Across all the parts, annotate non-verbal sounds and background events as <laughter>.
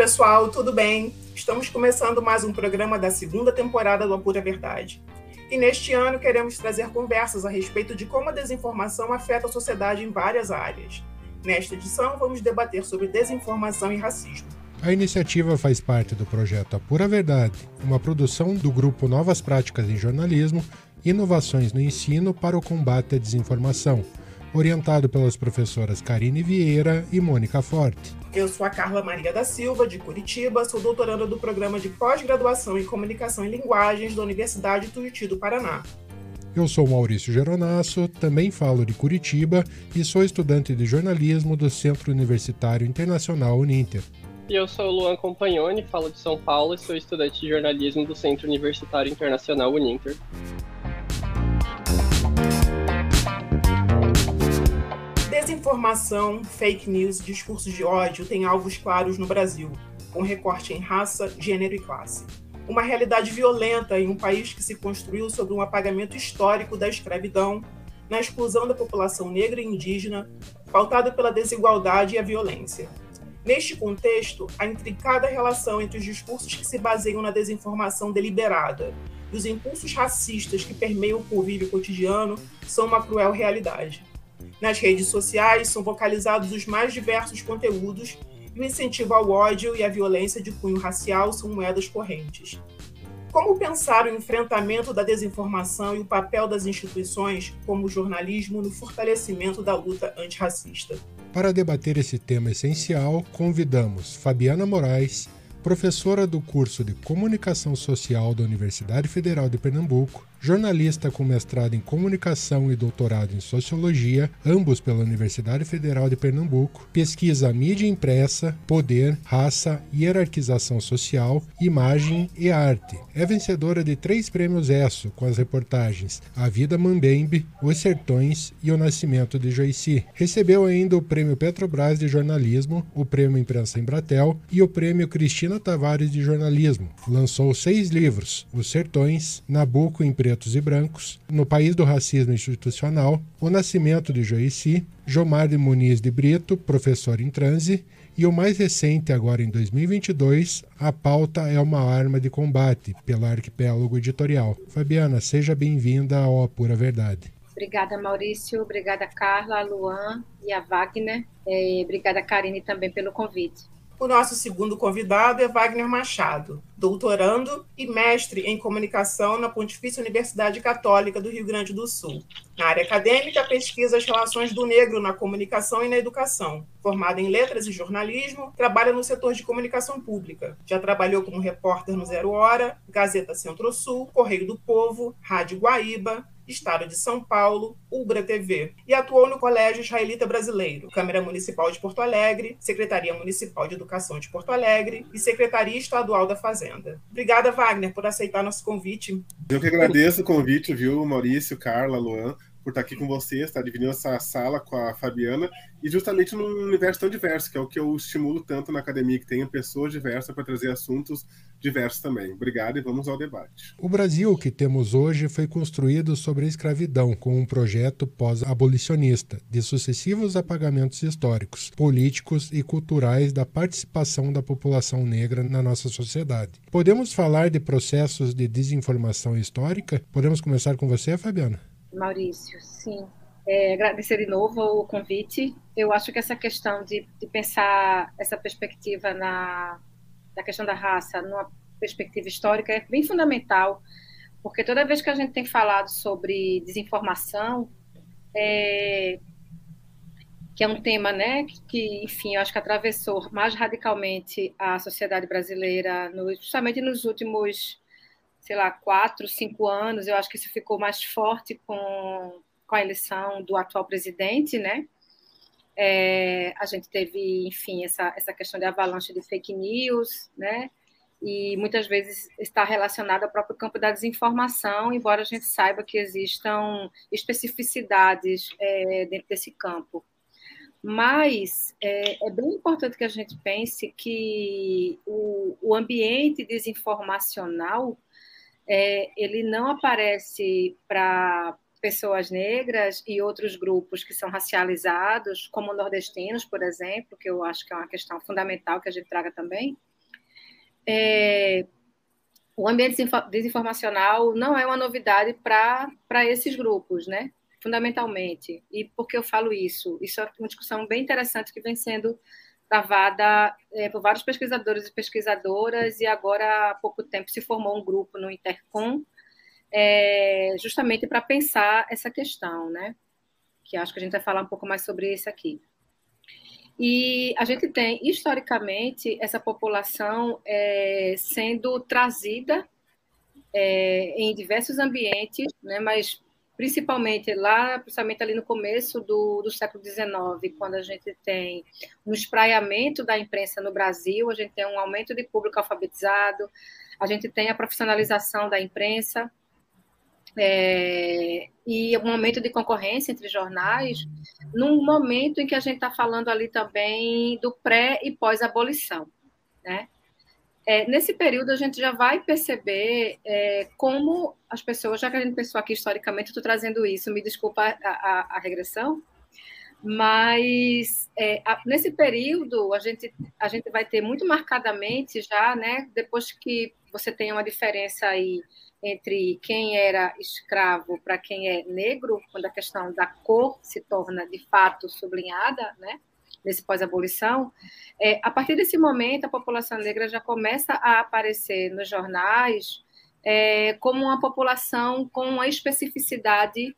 pessoal, tudo bem? Estamos começando mais um programa da segunda temporada do Apura Verdade. E neste ano queremos trazer conversas a respeito de como a desinformação afeta a sociedade em várias áreas. Nesta edição, vamos debater sobre desinformação e racismo. A iniciativa faz parte do projeto Apura Verdade, uma produção do grupo Novas Práticas em Jornalismo Inovações no Ensino para o Combate à Desinformação, orientado pelas professoras Karine Vieira e Mônica Forte. Eu sou a Carla Maria da Silva, de Curitiba, sou doutoranda do programa de pós-graduação em Comunicação e Linguagens da Universidade Tuiuti do Paraná. Eu sou Maurício Geronasso, também falo de Curitiba e sou estudante de jornalismo do Centro Universitário Internacional Uninter. E eu sou o Luan Compagnoni, falo de São Paulo e sou estudante de jornalismo do Centro Universitário Internacional Uninter. Desinformação, fake news discursos de ódio têm alvos claros no Brasil, com recorte em raça, gênero e classe. Uma realidade violenta em um país que se construiu sobre um apagamento histórico da escravidão, na exclusão da população negra e indígena, pautado pela desigualdade e a violência. Neste contexto, a intricada relação entre os discursos que se baseiam na desinformação deliberada e os impulsos racistas que permeiam o convívio cotidiano são uma cruel realidade. Nas redes sociais são vocalizados os mais diversos conteúdos e o incentivo ao ódio e à violência de cunho racial são moedas correntes. Como pensar o enfrentamento da desinformação e o papel das instituições, como o jornalismo, no fortalecimento da luta antirracista? Para debater esse tema essencial, convidamos Fabiana Moraes, professora do curso de Comunicação Social da Universidade Federal de Pernambuco, jornalista com mestrado em Comunicação e doutorado em Sociologia, ambos pela Universidade Federal de Pernambuco, pesquisa mídia impressa, poder, raça, hierarquização social, imagem e arte. É vencedora de três prêmios ESSO com as reportagens A Vida Mambembe, Os Sertões e O Nascimento de Joici. Recebeu ainda o Prêmio Petrobras de Jornalismo, o Prêmio Imprensa Embratel e o Prêmio Cristina Tavares de Jornalismo. Lançou seis livros, Os Sertões, Nabucco Imprensa pretos e brancos, No País do Racismo Institucional, O Nascimento de Joici, Jomar de Muniz de Brito, professor em transe, e o mais recente, agora em 2022, A Pauta é uma Arma de Combate, pela Arquipélago Editorial. Fabiana, seja bem-vinda ao A Pura Verdade. Obrigada, Maurício. Obrigada, Carla, Luan e a Wagner. E obrigada, Karine, também pelo convite. O nosso segundo convidado é Wagner Machado, doutorando e mestre em comunicação na Pontifícia Universidade Católica do Rio Grande do Sul. Na área acadêmica, pesquisa as relações do negro na comunicação e na educação. Formado em letras e jornalismo, trabalha no setor de comunicação pública. Já trabalhou como repórter no Zero Hora, Gazeta Centro-Sul, Correio do Povo, Rádio Guaíba, Estado de São Paulo, Ubra TV, e atuou no Colégio Israelita Brasileiro, Câmara Municipal de Porto Alegre, Secretaria Municipal de Educação de Porto Alegre e Secretaria Estadual da Fazenda. Obrigada, Wagner, por aceitar nosso convite. Eu que agradeço o convite, viu, Maurício, Carla, Luan por estar aqui com vocês, estar dividindo essa sala com a Fabiana, e justamente num universo tão diverso, que é o que eu estimulo tanto na academia, que tenha pessoas diversas para trazer assuntos diversos também. Obrigado e vamos ao debate. O Brasil que temos hoje foi construído sobre a escravidão, com um projeto pós-abolicionista, de sucessivos apagamentos históricos, políticos e culturais da participação da população negra na nossa sociedade. Podemos falar de processos de desinformação histórica? Podemos começar com você, Fabiana? Maurício, sim. É, agradecer de novo o convite. Eu acho que essa questão de, de pensar essa perspectiva na, na questão da raça, numa perspectiva histórica, é bem fundamental, porque toda vez que a gente tem falado sobre desinformação, é, que é um tema, né, que, enfim, eu acho que atravessou mais radicalmente a sociedade brasileira, no, justamente nos últimos sei lá, quatro, cinco anos, eu acho que isso ficou mais forte com, com a eleição do atual presidente, né? É, a gente teve, enfim, essa, essa questão de avalanche de fake news, né? E muitas vezes está relacionada ao próprio campo da desinformação, embora a gente saiba que existam especificidades é, dentro desse campo. Mas é, é, bem importante que a gente pense que o, o ambiente desinformacional é, ele não aparece para pessoas negras e outros grupos que são racializados, como nordestinos, por exemplo, que eu acho que é uma questão fundamental que a gente traga também, é, o ambiente desinformacional não é uma novidade para esses grupos, né? fundamentalmente. E por que eu falo isso? Isso é uma discussão bem interessante que vem sendo travada é, por vários pesquisadores e pesquisadoras, e agora há pouco tempo se formou um grupo no Intercom, é, justamente para pensar essa questão, né? Que acho que a gente vai falar um pouco mais sobre isso aqui. E a gente tem, historicamente, essa população é, sendo trazida é, em diversos ambientes, né, mas principalmente lá, principalmente ali no começo do, do século XIX, quando a gente tem um espraiamento da imprensa no Brasil, a gente tem um aumento de público alfabetizado, a gente tem a profissionalização da imprensa, é, e um aumento de concorrência entre jornais, num momento em que a gente está falando ali também do pré e pós-abolição, né? É, nesse período, a gente já vai perceber é, como as pessoas, já que a gente pensou aqui historicamente, estou trazendo isso, me desculpa a, a, a regressão, mas é, a, nesse período a gente, a gente vai ter muito marcadamente já, né, depois que você tem uma diferença aí entre quem era escravo para quem é negro, quando a questão da cor se torna de fato sublinhada, né? nesse pós-abolição, é, a partir desse momento, a população negra já começa a aparecer nos jornais é, como uma população com uma especificidade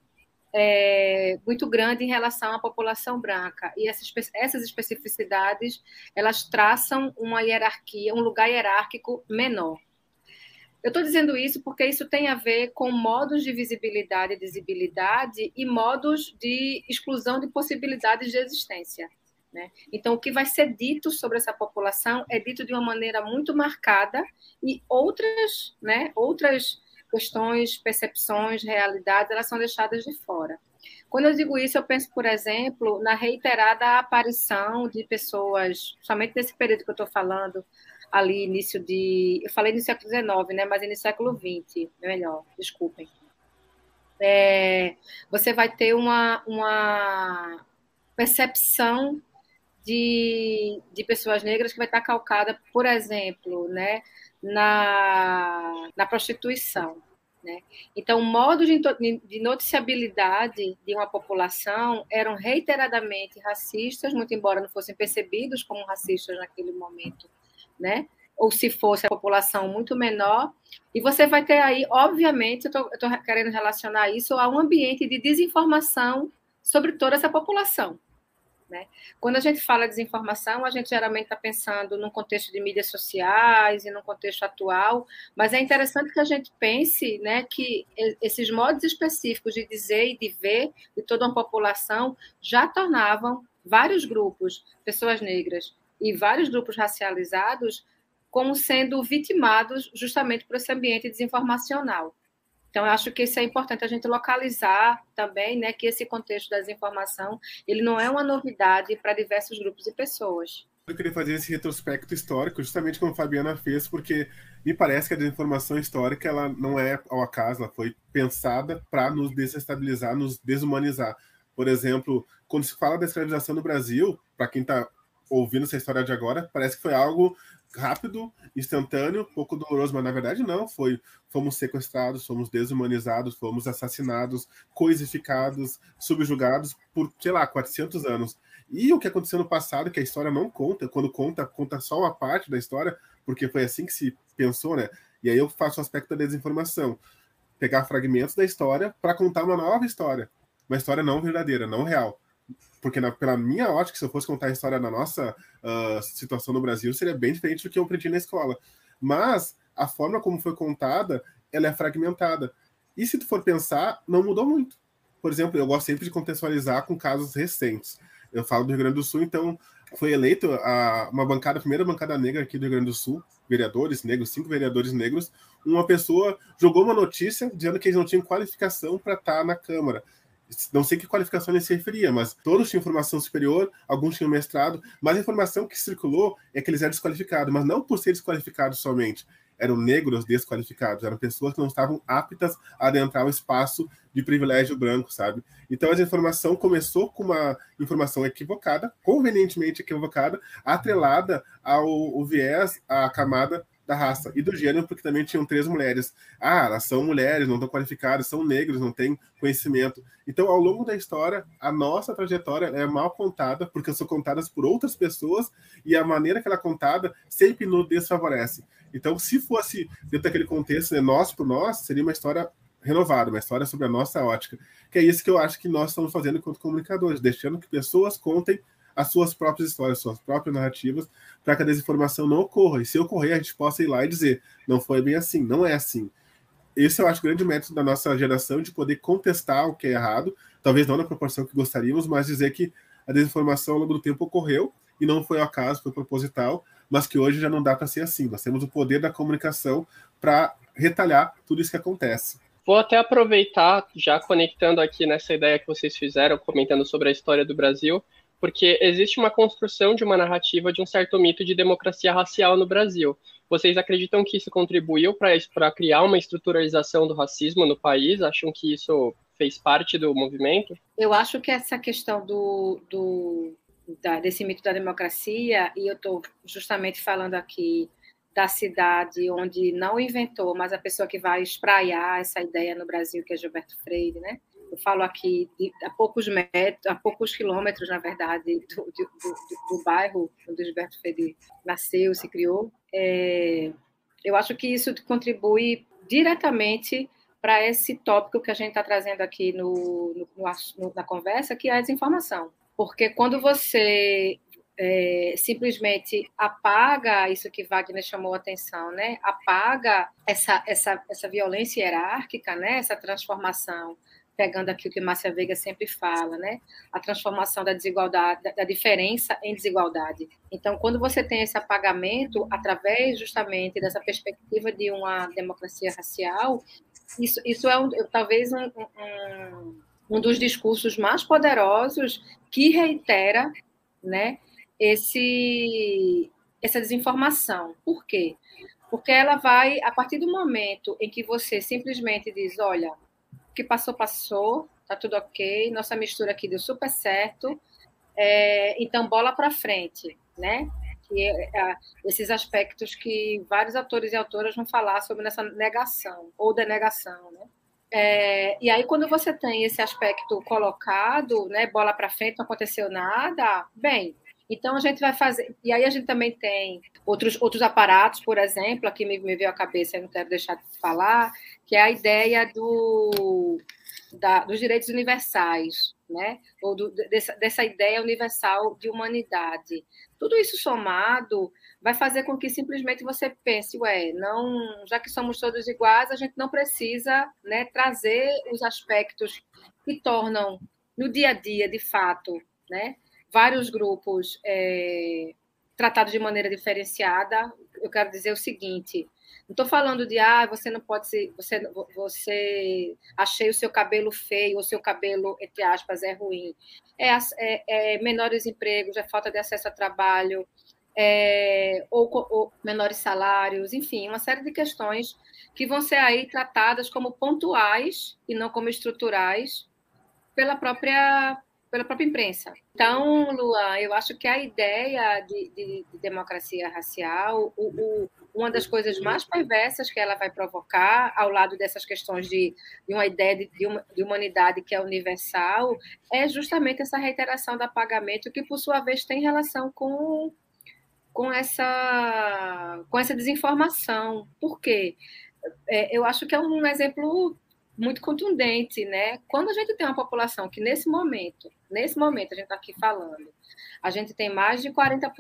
é, muito grande em relação à população branca. E essas, essas especificidades, elas traçam uma hierarquia, um lugar hierárquico menor. Eu estou dizendo isso porque isso tem a ver com modos de visibilidade e visibilidade e modos de exclusão de possibilidades de existência. Né? Então, o que vai ser dito sobre essa população é dito de uma maneira muito marcada e outras, né, outras questões, percepções, realidades, elas são deixadas de fora. Quando eu digo isso, eu penso, por exemplo, na reiterada aparição de pessoas, somente nesse período que eu estou falando, ali, início de. Eu falei no século XIX, né, mas no século XX, melhor, desculpem. É, você vai ter uma, uma percepção de, de pessoas negras que vai estar calcada, por exemplo, né, na, na prostituição. Né? Então, o modo de, de noticiabilidade de uma população eram reiteradamente racistas, muito embora não fossem percebidos como racistas naquele momento, né? ou se fosse a população muito menor. E você vai ter aí, obviamente, eu estou querendo relacionar isso a um ambiente de desinformação sobre toda essa população. Né? Quando a gente fala desinformação, a gente geralmente está pensando num contexto de mídias sociais e num contexto atual, mas é interessante que a gente pense né, que esses modos específicos de dizer e de ver de toda uma população já tornavam vários grupos, pessoas negras e vários grupos racializados, como sendo vitimados justamente por esse ambiente desinformacional. Então, eu acho que isso é importante a gente localizar também, né, que esse contexto da desinformação, ele não é uma novidade para diversos grupos e pessoas. Eu queria fazer esse retrospecto histórico, justamente como a Fabiana fez, porque me parece que a desinformação histórica ela não é ao acaso, ela foi pensada para nos desestabilizar, nos desumanizar. Por exemplo, quando se fala da escravização no Brasil, para quem está ouvindo essa história de agora, parece que foi algo rápido, instantâneo, pouco doloroso, mas na verdade não, foi fomos sequestrados, fomos desumanizados, fomos assassinados, coisificados, subjugados por, sei lá, 400 anos. E o que aconteceu no passado, que a história não conta, quando conta, conta só uma parte da história, porque foi assim que se pensou, né? E aí eu faço o aspecto da desinformação. Pegar fragmentos da história para contar uma nova história. Uma história não verdadeira, não real porque na, pela minha ótica, se eu fosse contar a história da nossa uh, situação no Brasil, seria bem diferente do que eu aprendi na escola. Mas a forma como foi contada, ela é fragmentada. E se tu for pensar, não mudou muito. Por exemplo, eu gosto sempre de contextualizar com casos recentes. Eu falo do Rio Grande do Sul, então foi eleito a, uma bancada, a primeira bancada negra aqui do Rio Grande do Sul, vereadores negros, cinco vereadores negros. Uma pessoa jogou uma notícia dizendo que eles não tinham qualificação para estar na Câmara não sei que qualificação ele se referia, mas todos tinham formação superior, alguns tinham mestrado, mas a informação que circulou é que eles eram desqualificados, mas não por ser desqualificados somente, eram negros desqualificados, eram pessoas que não estavam aptas a adentrar o espaço de privilégio branco, sabe? Então essa informação começou com uma informação equivocada, convenientemente equivocada, atrelada ao, ao viés, à camada da raça e do gênero, porque também tinham três mulheres. Ah, elas são mulheres, não estão qualificadas, são negros, não têm conhecimento. Então, ao longo da história, a nossa trajetória é mal contada, porque são contadas por outras pessoas e a maneira que ela é contada sempre nos desfavorece. Então, se fosse dentro daquele contexto, né, nós por nós, seria uma história renovada, uma história sobre a nossa ótica. Que é isso que eu acho que nós estamos fazendo enquanto comunicadores, deixando que pessoas contem as suas próprias histórias, suas próprias narrativas, para que a desinformação não ocorra. E se ocorrer, a gente possa ir lá e dizer: não foi bem assim, não é assim. Esse eu acho o grande mérito da nossa geração de poder contestar o que é errado, talvez não na proporção que gostaríamos, mas dizer que a desinformação ao longo do tempo ocorreu e não foi ao acaso, foi proposital, mas que hoje já não dá para ser assim. Nós temos o poder da comunicação para retalhar tudo isso que acontece. Vou até aproveitar, já conectando aqui nessa ideia que vocês fizeram, comentando sobre a história do Brasil, porque existe uma construção de uma narrativa de um certo mito de democracia racial no Brasil. Vocês acreditam que isso contribuiu para criar uma estruturalização do racismo no país? Acham que isso fez parte do movimento? Eu acho que essa questão do, do da, desse mito da democracia, e eu estou justamente falando aqui da cidade onde não inventou, mas a pessoa que vai espraiar essa ideia no Brasil, que é Gilberto Freire, né? Eu falo aqui a poucos metros, a poucos quilômetros, na verdade, do, do, do, do bairro onde Gilberto Freire nasceu, se criou. É, eu acho que isso contribui diretamente para esse tópico que a gente está trazendo aqui no, no, no, na conversa, que é a desinformação. Porque quando você é, simplesmente apaga isso que Wagner chamou a atenção, né? Apaga essa, essa, essa violência hierárquica, né? Essa transformação, pegando aqui o que Márcia Veiga sempre fala, né? A transformação da desigualdade, da, diferença em desigualdade. Então, quando você tem esse apagamento através justamente dessa perspectiva de uma democracia racial, isso, isso é um, talvez um, um, um dos discursos mais poderosos que reitera, né? esse, essa desinformação. Por quê? Porque ela vai, a partir do momento em que você simplesmente diz: olha, o que passou, passou, tá tudo ok, nossa mistura aqui deu super certo, é, então bola para frente, né? É, é, esses aspectos que vários autores e autoras vão falar sobre essa negação ou denegação, né? É, e aí, quando você tem esse aspecto colocado, né, bola para frente, não aconteceu nada, bem, então a gente vai fazer. E aí a gente também tem outros, outros aparatos, por exemplo, aqui me, me veio à cabeça, eu não quero deixar de falar, que é a ideia do, da, dos direitos universais, né? ou do, dessa, dessa ideia universal de humanidade. Tudo isso somado vai fazer com que simplesmente você pense, ué, não, já que somos todos iguais, a gente não precisa né, trazer os aspectos que tornam no dia a dia, de fato, né, vários grupos é, tratados de maneira diferenciada. Eu quero dizer o seguinte: não estou falando de ah, você não pode ser, você, você achei o seu cabelo feio, o seu cabelo, entre aspas, é ruim. É, é, é menores empregos, é falta de acesso a trabalho, é, ou, ou, menores salários, enfim, uma série de questões que vão ser aí tratadas como pontuais e não como estruturais pela própria pela própria imprensa. Então, Luan, eu acho que a ideia de, de, de democracia racial, o, o, uma das coisas mais perversas que ela vai provocar, ao lado dessas questões de, de uma ideia de, de, humanidade que é universal, é justamente essa reiteração do apagamento, que, por sua vez, tem relação com, com, essa, com essa desinformação. Por quê? É, eu acho que é um exemplo muito contundente, né? Quando a gente tem uma população que nesse momento, nesse momento a gente está aqui falando, a gente tem mais de 40%,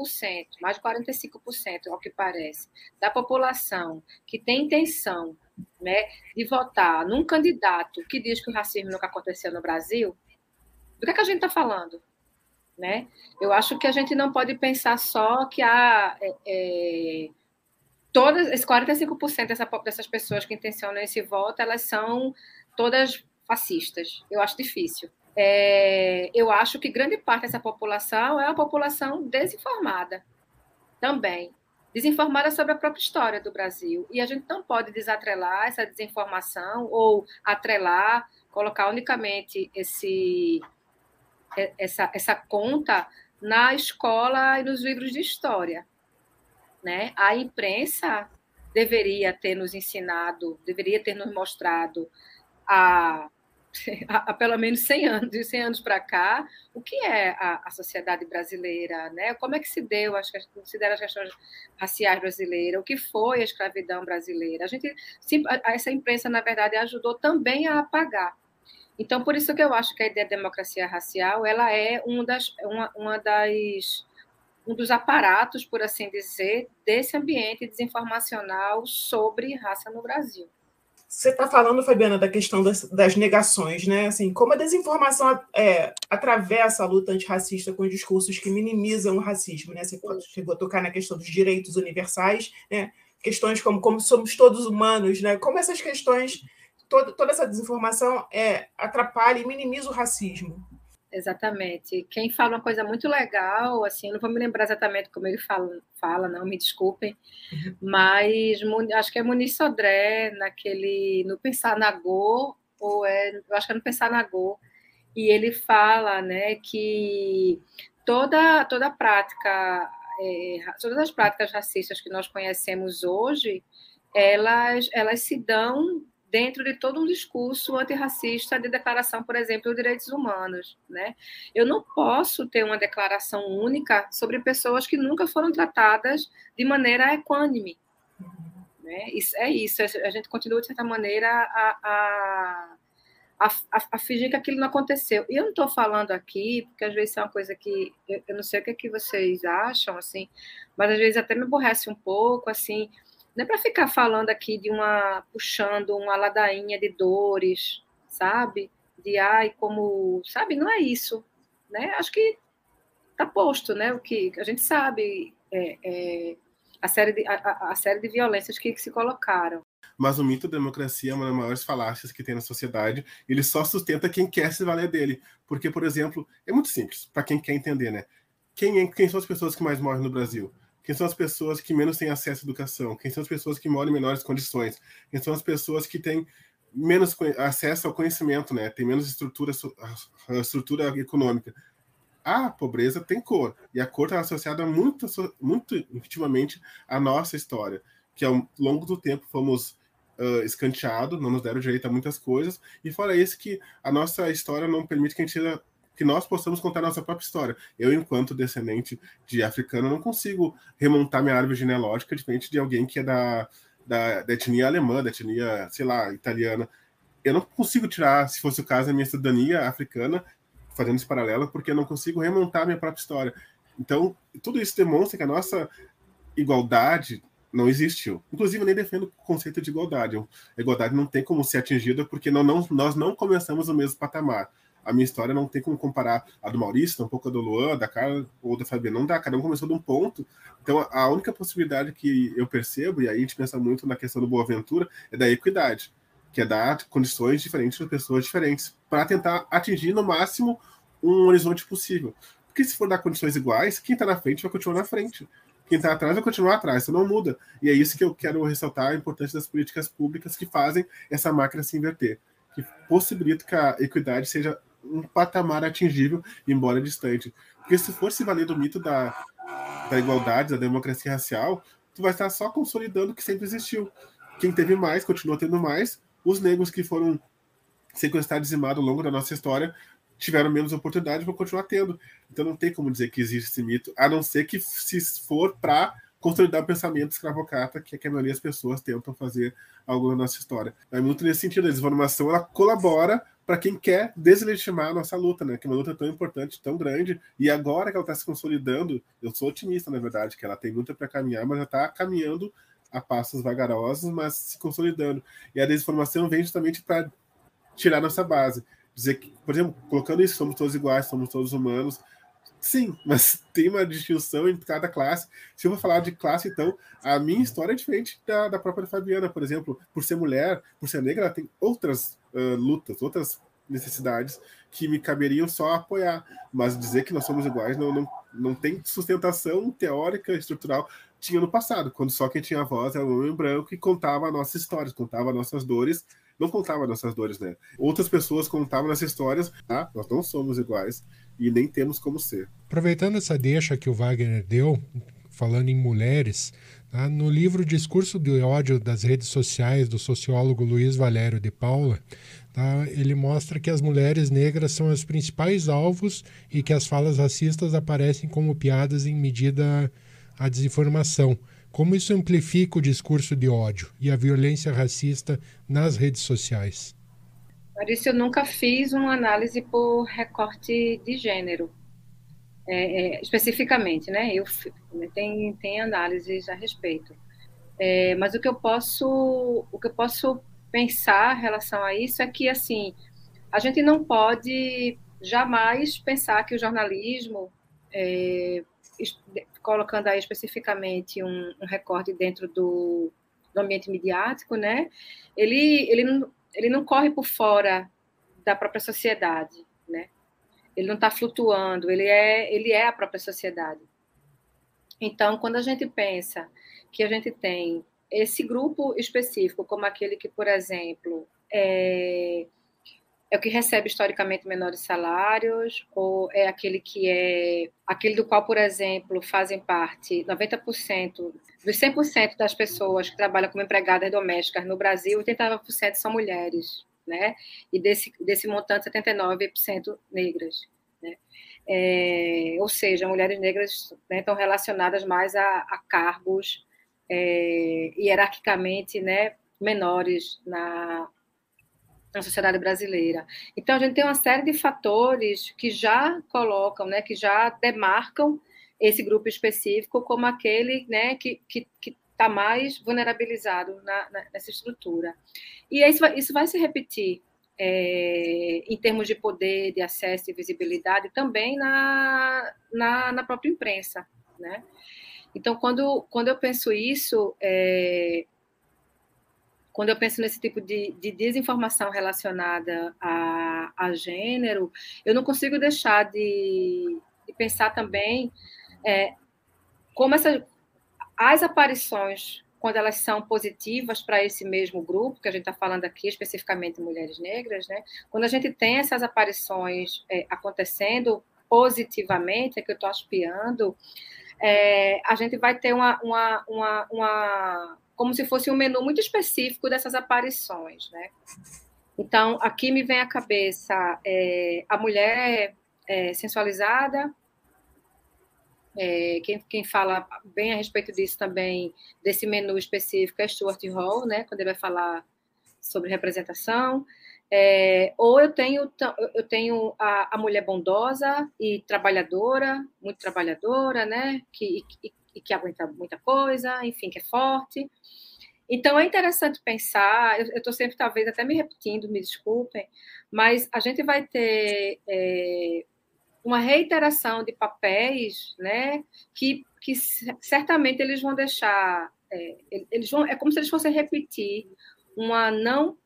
mais de 45%, ao que parece, da população que tem intenção, né, de votar num candidato que diz que o racismo nunca aconteceu no Brasil, do que, é que a gente está falando? Né? Eu acho que a gente não pode pensar só que a é, é, todas, esse 45% dessa, dessas pessoas que intencionam esse voto, elas são todas fascistas. Eu acho difícil. É, eu acho que grande parte dessa população é uma população desinformada também. Desinformada sobre a própria história do Brasil. E a gente não pode desatrelar essa desinformação ou atrelar, colocar unicamente esse, essa, essa conta na escola e nos livros de história né? A imprensa deveria ter nos ensinado, deveria ter nos mostrado a <laughs> há, pelo menos 100 anos, de 100 anos para cá, o que é a, a, sociedade brasileira, né? Como é que se deu, as, se deram as questões raciais brasileiras, o que foi a escravidão brasileira. A gente, essa imprensa, na verdade, ajudou também a apagar. Então, por isso que eu acho que a ideia de democracia racial, ela é um das, uma, uma das um dos aparatos, por assim dizer, desse ambiente desinformacional sobre raça no Brasil. Você está falando, Fabiana, da questão das, das, negações, né? Assim, como a desinformação é, atravessa a luta antirracista com discursos que minimizam o racismo, né? Você chegou a tocar na questão dos direitos universais, né? Questões como como somos todos humanos, né? Como essas questões, toda, toda essa desinformação é, atrapalha e minimiza o racismo. Exatamente. Quem fala uma coisa muito legal, assim, eu não vou me lembrar exatamente como ele fala, fala não, me desculpem, mas acho que é Muniz Sodré, naquele, no Pensar na Go, ou é, eu acho que é no Pensar na Go, e ele fala, né, que toda, toda prática, é, todas as práticas racistas que nós conhecemos hoje, elas, elas se dão dentro de todo um discurso antirracista de declaração, por exemplo, de direitos humanos. Né? Eu não posso ter uma declaração única sobre pessoas que nunca foram tratadas de maneira equânime. Né? Isso, é isso, a gente continua, de certa maneira, a, a, a, a fingir que aquilo não aconteceu. E eu não estou falando aqui, porque às vezes é uma coisa que eu, eu não sei o que, é que vocês acham, assim, mas às vezes até me aborrece um pouco, assim, não é para ficar falando aqui de uma puxando uma ladainha de dores, sabe? De ai, como, sabe? Não é isso, né? Acho que tá posto, né? O que a gente sabe é, é a série de a, a, série de violências que, que se colocaram. Mas o mito da democracia é uma das maiores falácias que tem na sociedade. Ele só sustenta quem quer se valer dele. Porque, por exemplo, é muito simples, para quem quer entender, né? Quem, é, quem são as pessoas que mais morrem no Brasil? Quem são as pessoas que menos têm acesso à educação? Quem são as pessoas que moram em menores condições? Quem são as pessoas que têm menos acesso ao conhecimento, né? Tem menos estrutura, estrutura econômica. A pobreza tem cor, e a cor está associada muito, muito intimamente à nossa história, que ao longo do tempo fomos uh, escanteados, não nos deram direito a muitas coisas, e fora isso que a nossa história não permite que a gente que nós possamos contar nossa própria história. Eu, enquanto descendente de africano, não consigo remontar minha árvore genealógica diferente de alguém que é da, da, da, etnia alemã, da etnia, sei lá, italiana. Eu não consigo tirar, se fosse o caso, a minha cidadania africana, fazendo esse paralelo, porque eu não consigo remontar minha própria história. Então, tudo isso demonstra que a nossa igualdade não existiu. Inclusive, eu nem defendo o conceito de igualdade. A igualdade não tem como ser atingida porque não, não, nós não começamos no mesmo patamar a minha história não tem como comparar a do Maurício, pouco a do Luan, da Carla ou da Fabiana, não dá, cada um começou de um ponto. Então, a única possibilidade que eu percebo, e aí a gente pensa muito na questão do Boa Ventura, é da equidade, que é dar condições diferentes para pessoas diferentes, para tentar atingir no máximo um horizonte possível. Porque se for dar condições iguais, quem está na frente vai continuar na frente. Quem está atrás vai continuar atrás, isso não muda. E é isso que eu quero ressaltar a importância das políticas públicas que fazem essa máquina se inverter, que possibilita que a equidade seja um patamar atingível, embora distante. Porque se fosse valer do mito da, da igualdade, da democracia racial, tu vai estar só consolidando o que sempre existiu. Quem teve mais, continua tendo mais. Os negros que foram sequestrados e dizimados ao longo da nossa história tiveram menos oportunidade vão continuar tendo. Então não tem como dizer que existe esse mito, a não ser que se for para consolidar o pensamento escravocrata, que é que a maioria das pessoas tentam fazer ao longo da nossa história. É muito nesse sentido, a desinformação ela colabora para quem quer deslegitimar a nossa luta, né? Que é uma luta tão importante, tão grande, e agora que ela está se consolidando, eu sou otimista, na verdade, que ela tem muito para caminhar, mas já está caminhando a passos vagarosos, mas se consolidando. E a desinformação vem justamente para tirar nossa base. Dizer que, por exemplo, colocando isso, somos todos iguais, somos todos humanos, Sim, <laughs> mas tem uma distinção entre cada classe. Se eu vou falar de classe, então, a minha história é diferente da, da própria Fabiana, por exemplo. Por ser mulher, por ser negra, ela tem outras lutas, outras necessidades que me caberiam só apoiar. Mas dizer que nós somos iguais não, não, não tem sustentação teórica, estrutural. Tinha no passado, quando só quem tinha voz era o homem branco e contava a nossa história, contava nossas dores. Não contava nossas dores, né? Outras pessoas contavam nossas histórias. Ah, nós não somos iguais e nem temos como ser. Aproveitando essa deixa que o Wagner deu, falando em mulheres, Tá? No livro Discurso de ódio das redes sociais, do sociólogo Luiz Valério de Paula, tá? ele mostra que as mulheres negras são os principais alvos e que as falas racistas aparecem como piadas em medida à desinformação. Como isso amplifica o discurso de ódio e a violência racista nas redes sociais? Maurício, eu nunca fiz uma análise por recorte de gênero é, é, especificamente, né? Eu né, tem tem análises a respeito, é, mas o que eu posso o que eu posso pensar em relação a isso é que assim a gente não pode jamais pensar que o jornalismo é, colocando aí especificamente um, um recorte dentro do, do, ambiente midiático, né? Ele ele ele não corre por fora da própria sociedade? Ele não está flutuando, ele é, ele é a própria sociedade. Então, quando a gente pensa que a gente tem esse grupo específico, como aquele que, por exemplo, é, é o que recebe historicamente menores salários, ou é aquele que é aquele do qual, por exemplo, fazem parte 90% dos 100% das pessoas que trabalham como empregadas domésticas no Brasil, 89% são mulheres né? E desse, desse montante, 79% negras. Né? É, ou seja, mulheres negras né, estão relacionadas mais a, a cargos é, hierarquicamente né, menores na, na sociedade brasileira. Então, a gente tem uma série de fatores que já colocam, né, que já demarcam esse grupo específico como aquele né, que, que, que está mais vulnerabilizado na, na, nessa estrutura. E isso vai, isso vai se repetir é, em termos de poder, de acesso e visibilidade, também na, na, na própria imprensa. Né? Então, quando, quando eu penso isso, é, quando eu penso nesse tipo de, de desinformação relacionada a, a, gênero, eu não consigo deixar de, de pensar também é, como essa, as aparições, quando elas são positivas para esse mesmo grupo, que a gente está falando aqui especificamente mulheres negras, né? quando a gente tem essas aparições é, acontecendo positivamente, é que eu estou aspiando, é, a gente vai ter uma, uma, uma, uma, como se fosse um menu muito específico dessas aparições, né? Então, aqui me vem à cabeça é, a mulher é, sensualizada, é, quem, quem fala bem a respeito disso também, desse menu específico, é Stuart Hall, né, quando ele vai falar sobre representação. É, ou eu tenho, eu tenho a, a, mulher bondosa e trabalhadora, muito trabalhadora, né, que, e, e que aguenta muita coisa, enfim, que é forte. Então é interessante pensar, eu estou sempre talvez até me repetindo, me desculpem, mas a gente vai ter é, uma reiteração de papéis, né, que, que certamente eles vão deixar, é, eles vão, é como se eles fossem repetir uma não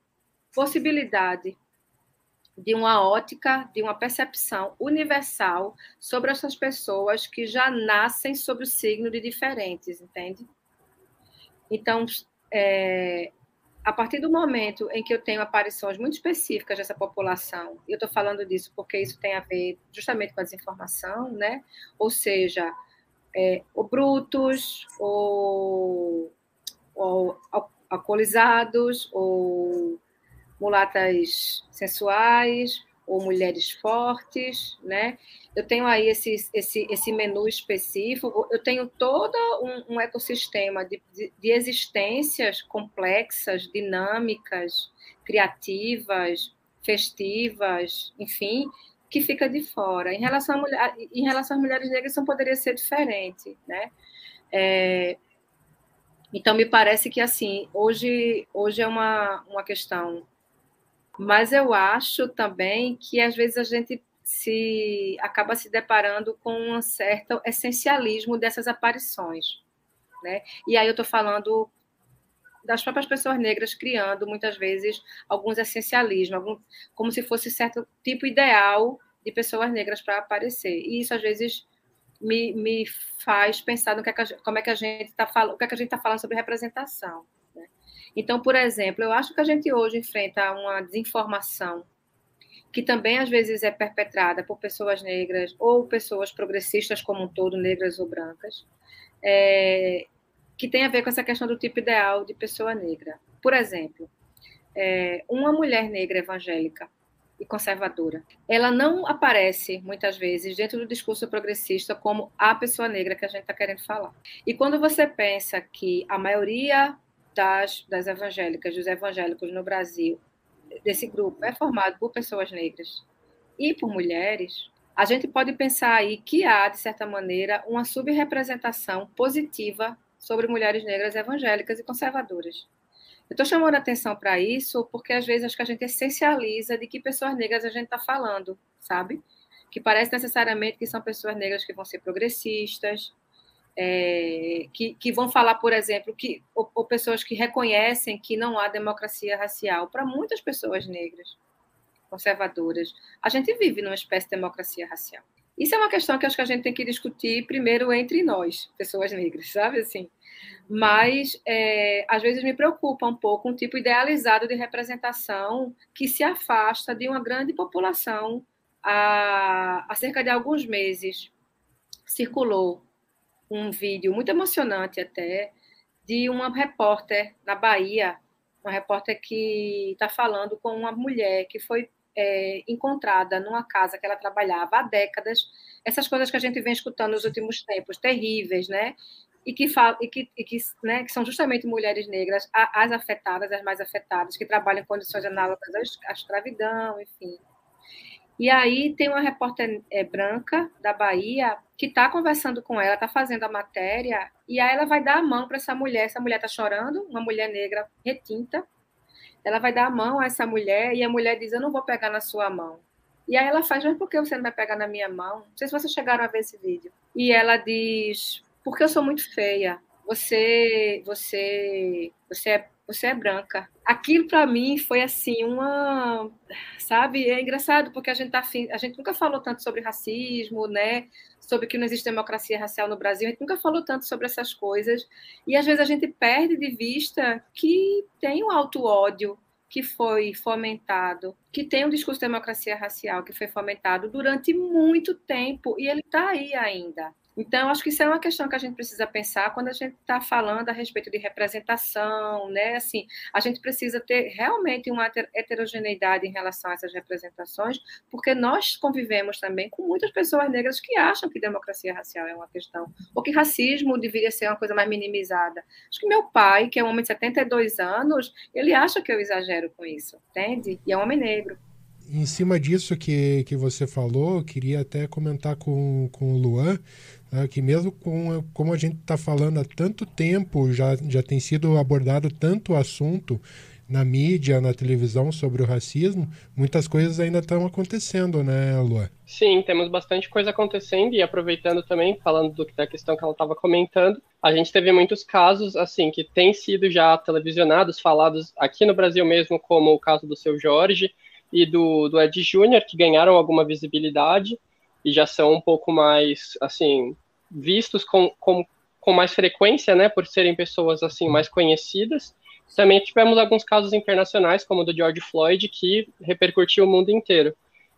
possibilidade de uma ótica, de uma percepção universal sobre essas pessoas que já nascem sob o signo de diferentes, entende? Então, é, a partir do momento em que eu tenho aparições muito específicas dessa população, e eu estou falando disso porque isso tem a ver justamente com a desinformação, né? Ou seja, é, brutos, ou alcoolizados, ou mulatas sensuais, ou mulheres fortes, né? Eu tenho aí esse, esse, esse menu específico, eu tenho todo um, um ecossistema de, de, de, existências complexas, dinâmicas, criativas, festivas, enfim, que fica de fora. Em relação, a mulher, em relação às mulheres negras, isso poderia ser diferente, né? É, então, me parece que, assim, hoje, hoje é uma, uma questão mas eu acho também que às vezes a gente se acaba se deparando com um certo essencialismo dessas aparições, né? E aí eu estou falando das próprias pessoas negras criando muitas vezes alguns essencialismos, algum, como se fosse certo tipo ideal de pessoas negras para aparecer. E isso às vezes me, me faz pensar no que, é que a, como é que a gente está falando, o que, é que a gente está falando sobre representação. Então, por exemplo, eu acho que a gente hoje enfrenta uma desinformação que também às vezes é perpetrada por pessoas negras ou pessoas progressistas como um todo, negras ou brancas, é, que tem a ver com essa questão do tipo ideal de pessoa negra. Por exemplo, é, uma mulher negra evangélica e conservadora, ela não aparece muitas vezes dentro do discurso progressista como a pessoa negra que a gente está querendo falar. E quando você pensa que a maioria das, das evangélicas, dos evangélicos no Brasil, desse grupo, é formado por pessoas negras e por mulheres, a gente pode pensar aí que há, de certa maneira, uma subrepresentação positiva sobre mulheres negras evangélicas e conservadoras. Eu estou chamando a atenção para isso porque, às vezes, acho que a gente essencializa de que pessoas negras a gente está falando, sabe? Que parece necessariamente que são pessoas negras que vão ser progressistas, é, que, que, vão falar, por exemplo, que ou, ou, pessoas que reconhecem que não há democracia racial para muitas pessoas negras, conservadoras. A gente vive numa espécie de democracia racial. Isso é uma questão que acho que a gente tem que discutir primeiro entre nós, pessoas negras, sabe assim. Mas é, às vezes me preocupa um pouco um tipo idealizado de representação que se afasta de uma grande população. Há, há cerca de alguns meses circulou um vídeo muito emocionante até de uma repórter na Bahia, uma repórter que está falando com uma mulher que foi é, encontrada numa casa que ela trabalhava há décadas. Essas coisas que a gente vem escutando nos últimos tempos, terríveis, né? E que, e que, e que, né, que são justamente mulheres negras, as afetadas, as mais afetadas, que trabalham em condições análogas à escravidão, enfim. E aí tem uma repórter é, branca da Bahia que está conversando com ela, está fazendo a matéria, e aí ela vai dar a mão para essa mulher. Essa mulher está chorando, uma mulher negra retinta. Ela vai dar a mão a essa mulher e a mulher diz: Eu não vou pegar na sua mão. E aí ela faz: Mas por que você não vai pegar na minha mão? Não sei se vocês chegaram a ver esse vídeo. E ela diz: Porque eu sou muito feia. Você, você, você é você é branca. Aquilo para mim foi assim uma, sabe, é engraçado porque a gente tá a gente nunca falou tanto sobre racismo, né? Sobre que não existe democracia racial no Brasil, a gente nunca falou tanto sobre essas coisas. E às vezes a gente perde de vista que tem um alto ódio que foi fomentado, que tem um discurso de democracia racial que foi fomentado durante muito tempo e ele está aí ainda. Então, acho que isso é uma questão que a gente precisa pensar quando a gente está falando a respeito de representação, né? Assim, a gente precisa ter realmente uma heterogeneidade em relação a essas representações, porque nós convivemos também com muitas pessoas negras que acham que democracia racial é uma questão, ou que racismo deveria ser uma coisa mais minimizada. Acho que meu pai, que é um homem de 72 anos, ele acha que eu exagero com isso, entende? E é um homem negro. Em cima disso que, que você falou, queria até comentar com, com o Luan né, que mesmo com, como a gente está falando há tanto tempo, já, já tem sido abordado tanto assunto na mídia, na televisão sobre o racismo, muitas coisas ainda estão acontecendo, né, Lua? Sim, temos bastante coisa acontecendo e aproveitando também, falando do, da questão que ela estava comentando, a gente teve muitos casos, assim, que têm sido já televisionados, falados aqui no Brasil mesmo, como o caso do seu Jorge e do, do Ed Júnior, que ganharam alguma visibilidade, e já são um pouco mais, assim, vistos com, com, com mais frequência, né, por serem pessoas, assim, mais conhecidas. Também tivemos alguns casos internacionais, como o do George Floyd, que repercutiu o mundo inteiro.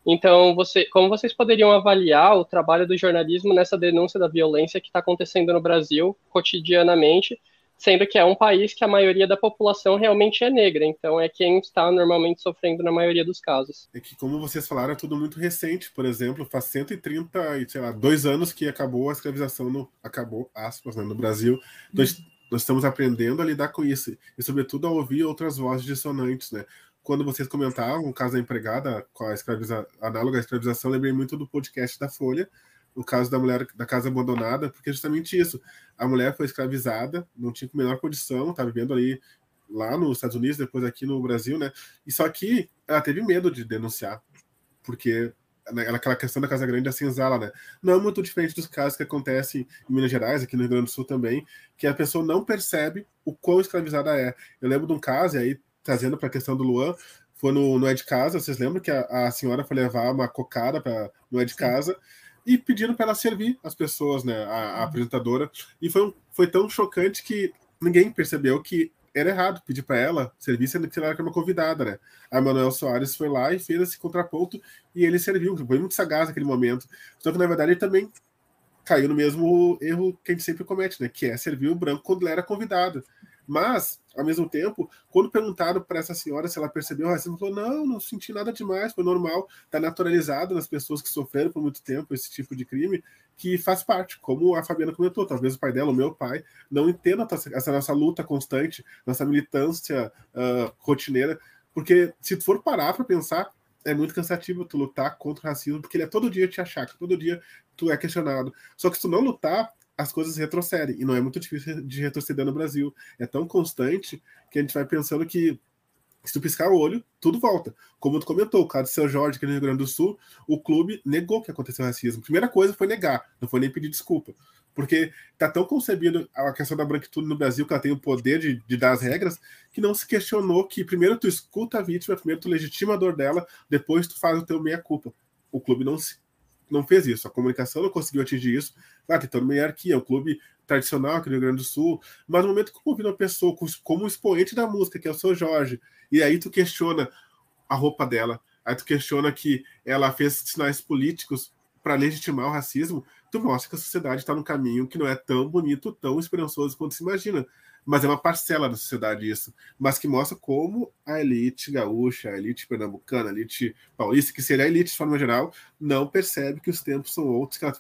Então, você, como vocês poderiam avaliar o trabalho do jornalismo nessa denúncia da violência que está acontecendo no Brasil cotidianamente, sendo que é um país que a maioria da população realmente é negra, então é quem está normalmente sofrendo na maioria dos casos. É que, como vocês falaram, é tudo muito recente, por exemplo, faz 130 e, sei lá, dois anos que acabou a escravização, no, acabou, aspas, né, no Brasil, então, nós estamos aprendendo a lidar com isso, e sobretudo a ouvir outras vozes dissonantes, né, quando vocês comentavam o caso da empregada com a análoga à escravização, lembrei muito do podcast da Folha, o caso da mulher da casa abandonada, porque é justamente isso. A mulher foi escravizada, não tinha a menor condição, tá vivendo ali lá nos Estados Unidos, depois aqui no Brasil, né? E só que ela teve medo de denunciar, porque né, aquela questão da Casa Grande da senzala, né? Não é muito diferente dos casos que acontecem em Minas Gerais, aqui no Rio Grande do Sul também, que a pessoa não percebe o quão escravizada é. Eu lembro de um caso, e aí trazendo para a questão do Luan, foi no, no É de Casa, vocês lembram que a, a senhora foi levar uma cocada para no É de Casa, e pedindo para ela servir as pessoas, né, a, a uhum. apresentadora. E foi, um, foi tão chocante que ninguém percebeu que era errado pedir para ela servir, sendo que ela era uma convidada, né? A Manuel Soares foi lá e fez esse contraponto e ele serviu. Foi muito sagaz naquele momento. Só que, na verdade, ele também caiu no mesmo erro que a gente sempre comete, né? Que é servir o branco quando ele era convidado. Mas, ao mesmo tempo, quando perguntaram para essa senhora se ela percebeu racismo, falou: não, não senti nada demais, foi normal, está naturalizado nas pessoas que sofreram por muito tempo esse tipo de crime, que faz parte, como a Fabiana comentou, talvez o pai dela, o meu pai, não entenda essa nossa luta constante, nossa militância uh, rotineira, porque se for parar para pensar, é muito cansativo tu lutar contra o racismo, porque ele é todo dia te achar, todo dia tu é questionado. Só que se tu não lutar, as coisas retrocedem. E não é muito difícil de retroceder no Brasil. É tão constante que a gente vai pensando que se tu piscar o olho, tudo volta. Como tu comentou, o caso de São Jorge, aqui no Rio Grande do Sul, o clube negou que aconteceu racismo. Primeira coisa foi negar, não foi nem pedir desculpa. Porque tá tão concebido a questão da branquitude no Brasil, que ela tem o poder de, de dar as regras, que não se questionou que primeiro tu escuta a vítima, primeiro tu legitima a dor dela, depois tu faz o teu meia-culpa. O clube não se não fez isso, a comunicação não conseguiu atingir isso. Claro, tem toda uma hierarquia, um clube tradicional aqui no Rio Grande do Sul, mas no momento que convida uma pessoa como expoente da música, que é o seu Jorge, e aí tu questiona a roupa dela, aí tu questiona que ela fez sinais políticos para legitimar o racismo, tu mostra que a sociedade está num caminho que não é tão bonito, tão esperançoso quanto se imagina mas é uma parcela da sociedade isso, mas que mostra como a elite gaúcha, a elite pernambucana, a elite paulista, que seria a elite de forma geral, não percebe que os tempos são outros, que ela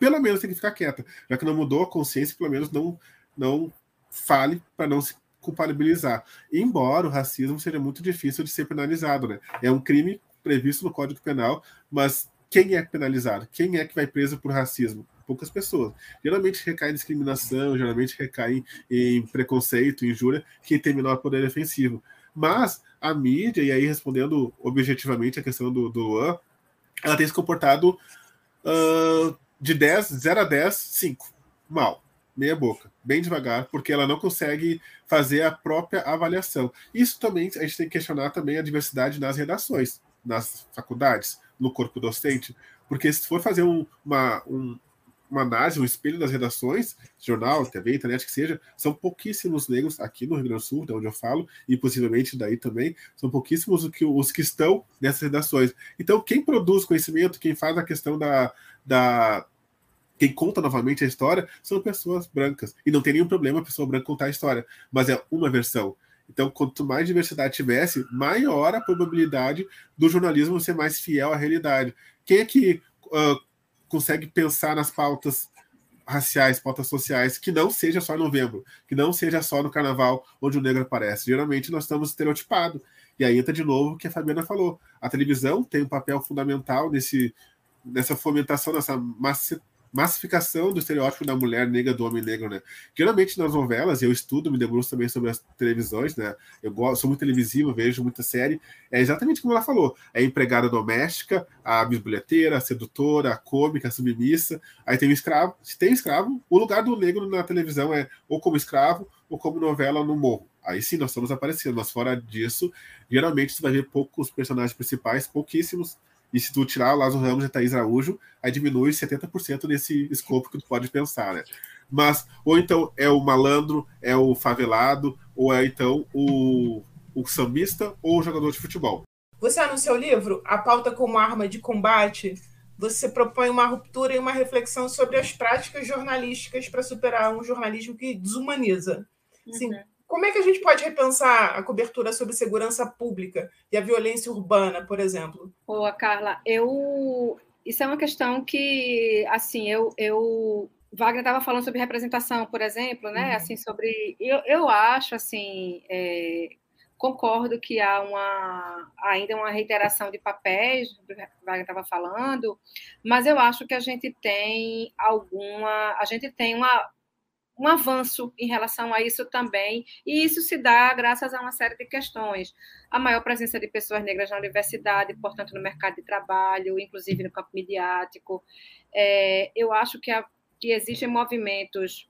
pelo menos tem que ficar quieta, já que não mudou a consciência, pelo menos não, não fale para não se culpabilizar. Embora o racismo seja muito difícil de ser penalizado, né? É um crime previsto no Código Penal, mas quem é penalizado? Quem é que vai preso por racismo? Poucas pessoas. Geralmente recai em discriminação, geralmente recai em preconceito, injúria, que tem menor poder defensivo. Mas a mídia, e aí respondendo objetivamente a questão do, do Luan, ela tem se comportado uh, de 10, 0 a 10, 5. Mal. Meia boca, bem devagar, porque ela não consegue fazer a própria avaliação. Isso também a gente tem que questionar também a diversidade nas redações, nas faculdades, no corpo docente, porque se for fazer um, uma, um, uma análise, um espelho das redações, jornal, TV, internet, que seja, são pouquíssimos negros aqui no Rio Grande do Sul, de onde eu falo, e possivelmente daí também, são pouquíssimos os que, os que estão nessas redações. Então, quem produz conhecimento, quem faz a questão da, da quem conta novamente a história são pessoas brancas. E não tem nenhum problema a pessoa branca contar a história, mas é uma versão. Então, quanto mais diversidade tivesse, maior a probabilidade do jornalismo ser mais fiel à realidade. Quem é que uh, consegue pensar nas pautas raciais, pautas sociais, que não seja só em novembro, que não seja só no carnaval onde o negro aparece. Geralmente nós estamos estereotipados. E aí entra de novo o que a Fabiana falou. A televisão tem um papel fundamental nesse, nessa fomentação, nessa massificação do estereótipo da mulher negra, do homem negro, né? Geralmente nas novelas, eu estudo, me debruço também sobre as televisões, né? Eu gosto, sou muito televisivo, vejo muita série. É exatamente como ela falou: é empregada doméstica, a bisbilheteira, a sedutora, a cômica, a submissa. Aí tem o escravo. Se tem escravo, o lugar do negro na televisão é ou como escravo ou como novela no morro. Aí sim, nós estamos aparecendo, mas fora disso, geralmente você vai ver poucos personagens principais, pouquíssimos e se tu tirar o Lázaro Ramos e a Thaís Araújo, aí diminui 70% desse escopo que tu pode pensar, né? Mas, ou então é o malandro, é o favelado, ou é então o, o sambista ou o jogador de futebol. Você, no seu livro, A Pauta como Arma de Combate, você propõe uma ruptura e uma reflexão sobre as práticas jornalísticas para superar um jornalismo que desumaniza. Sim. Uhum. Como é que a gente pode repensar a cobertura sobre segurança pública e a violência urbana, por exemplo? Boa, Carla. Eu isso é uma questão que, assim, eu, eu Wagner estava falando sobre representação, por exemplo, né? Uhum. Assim, sobre eu, eu acho assim, é, concordo que há uma ainda uma reiteração de papéis, o Wagner estava falando, mas eu acho que a gente tem alguma, a gente tem uma um avanço em relação a isso também, e isso se dá graças a uma série de questões. A maior presença de pessoas negras na universidade, portanto, no mercado de trabalho, inclusive no campo midiático. É, eu acho que, a, que existem movimentos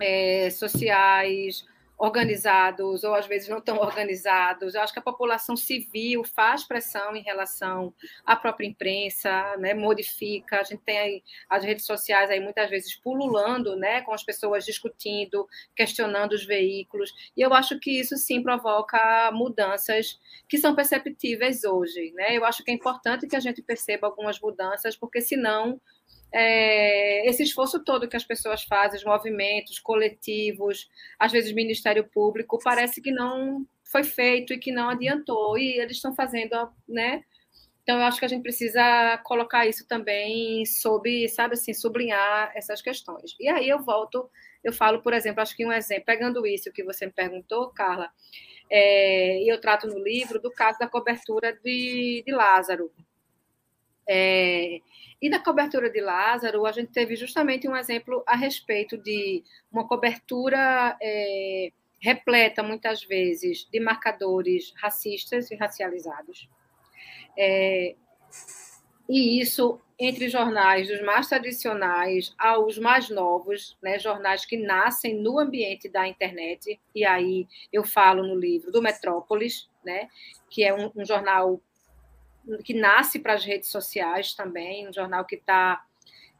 é, sociais, organizados ou às vezes não tão organizados. Eu acho que a população civil faz pressão em relação à própria imprensa, né? modifica. A gente tem as redes sociais aí muitas vezes pululando, né? com as pessoas discutindo, questionando os veículos. E eu acho que isso sim provoca mudanças que são perceptíveis hoje. Né? Eu acho que é importante que a gente perceba algumas mudanças, porque senão é, esse esforço todo que as pessoas fazem, os movimentos coletivos, às vezes Ministério Público, parece que não foi feito e que não adiantou, e eles estão fazendo, né? Então, eu acho que a gente precisa colocar isso também sob, sabe assim, sublinhar essas questões. E aí eu volto, eu falo, por exemplo, acho que um exemplo, pegando isso que você me perguntou, Carla, é, e eu trato no livro do caso da cobertura de, de Lázaro. É, e na cobertura de Lázaro, a gente teve justamente um exemplo a respeito de uma cobertura é, repleta, muitas vezes, de marcadores racistas e racializados. É, e isso entre jornais dos mais tradicionais aos mais novos, né, jornais que nascem no ambiente da internet, e aí eu falo no livro do Metrópolis, né, que é um, um jornal que nasce para as redes sociais também, um jornal que está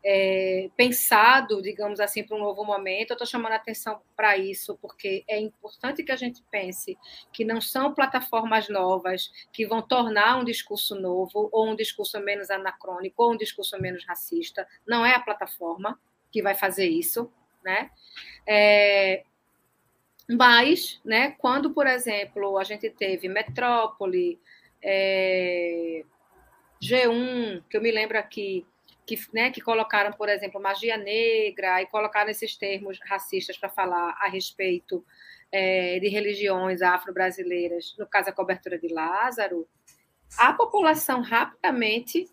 é, pensado, digamos assim, para um novo momento. Eu estou chamando a atenção para isso, porque é importante que a gente pense que não são plataformas novas que vão tornar um discurso novo, ou um discurso menos anacrônico, ou um discurso menos racista. Não é a plataforma que vai fazer isso, né? É, mas, né, quando, por exemplo, a gente teve Metrópole, é, G1, que eu me lembro aqui, que, né, que colocaram, por exemplo, magia negra e colocaram esses termos racistas para falar a respeito é, de religiões afro-brasileiras, no caso a cobertura de Lázaro, a população rapidamente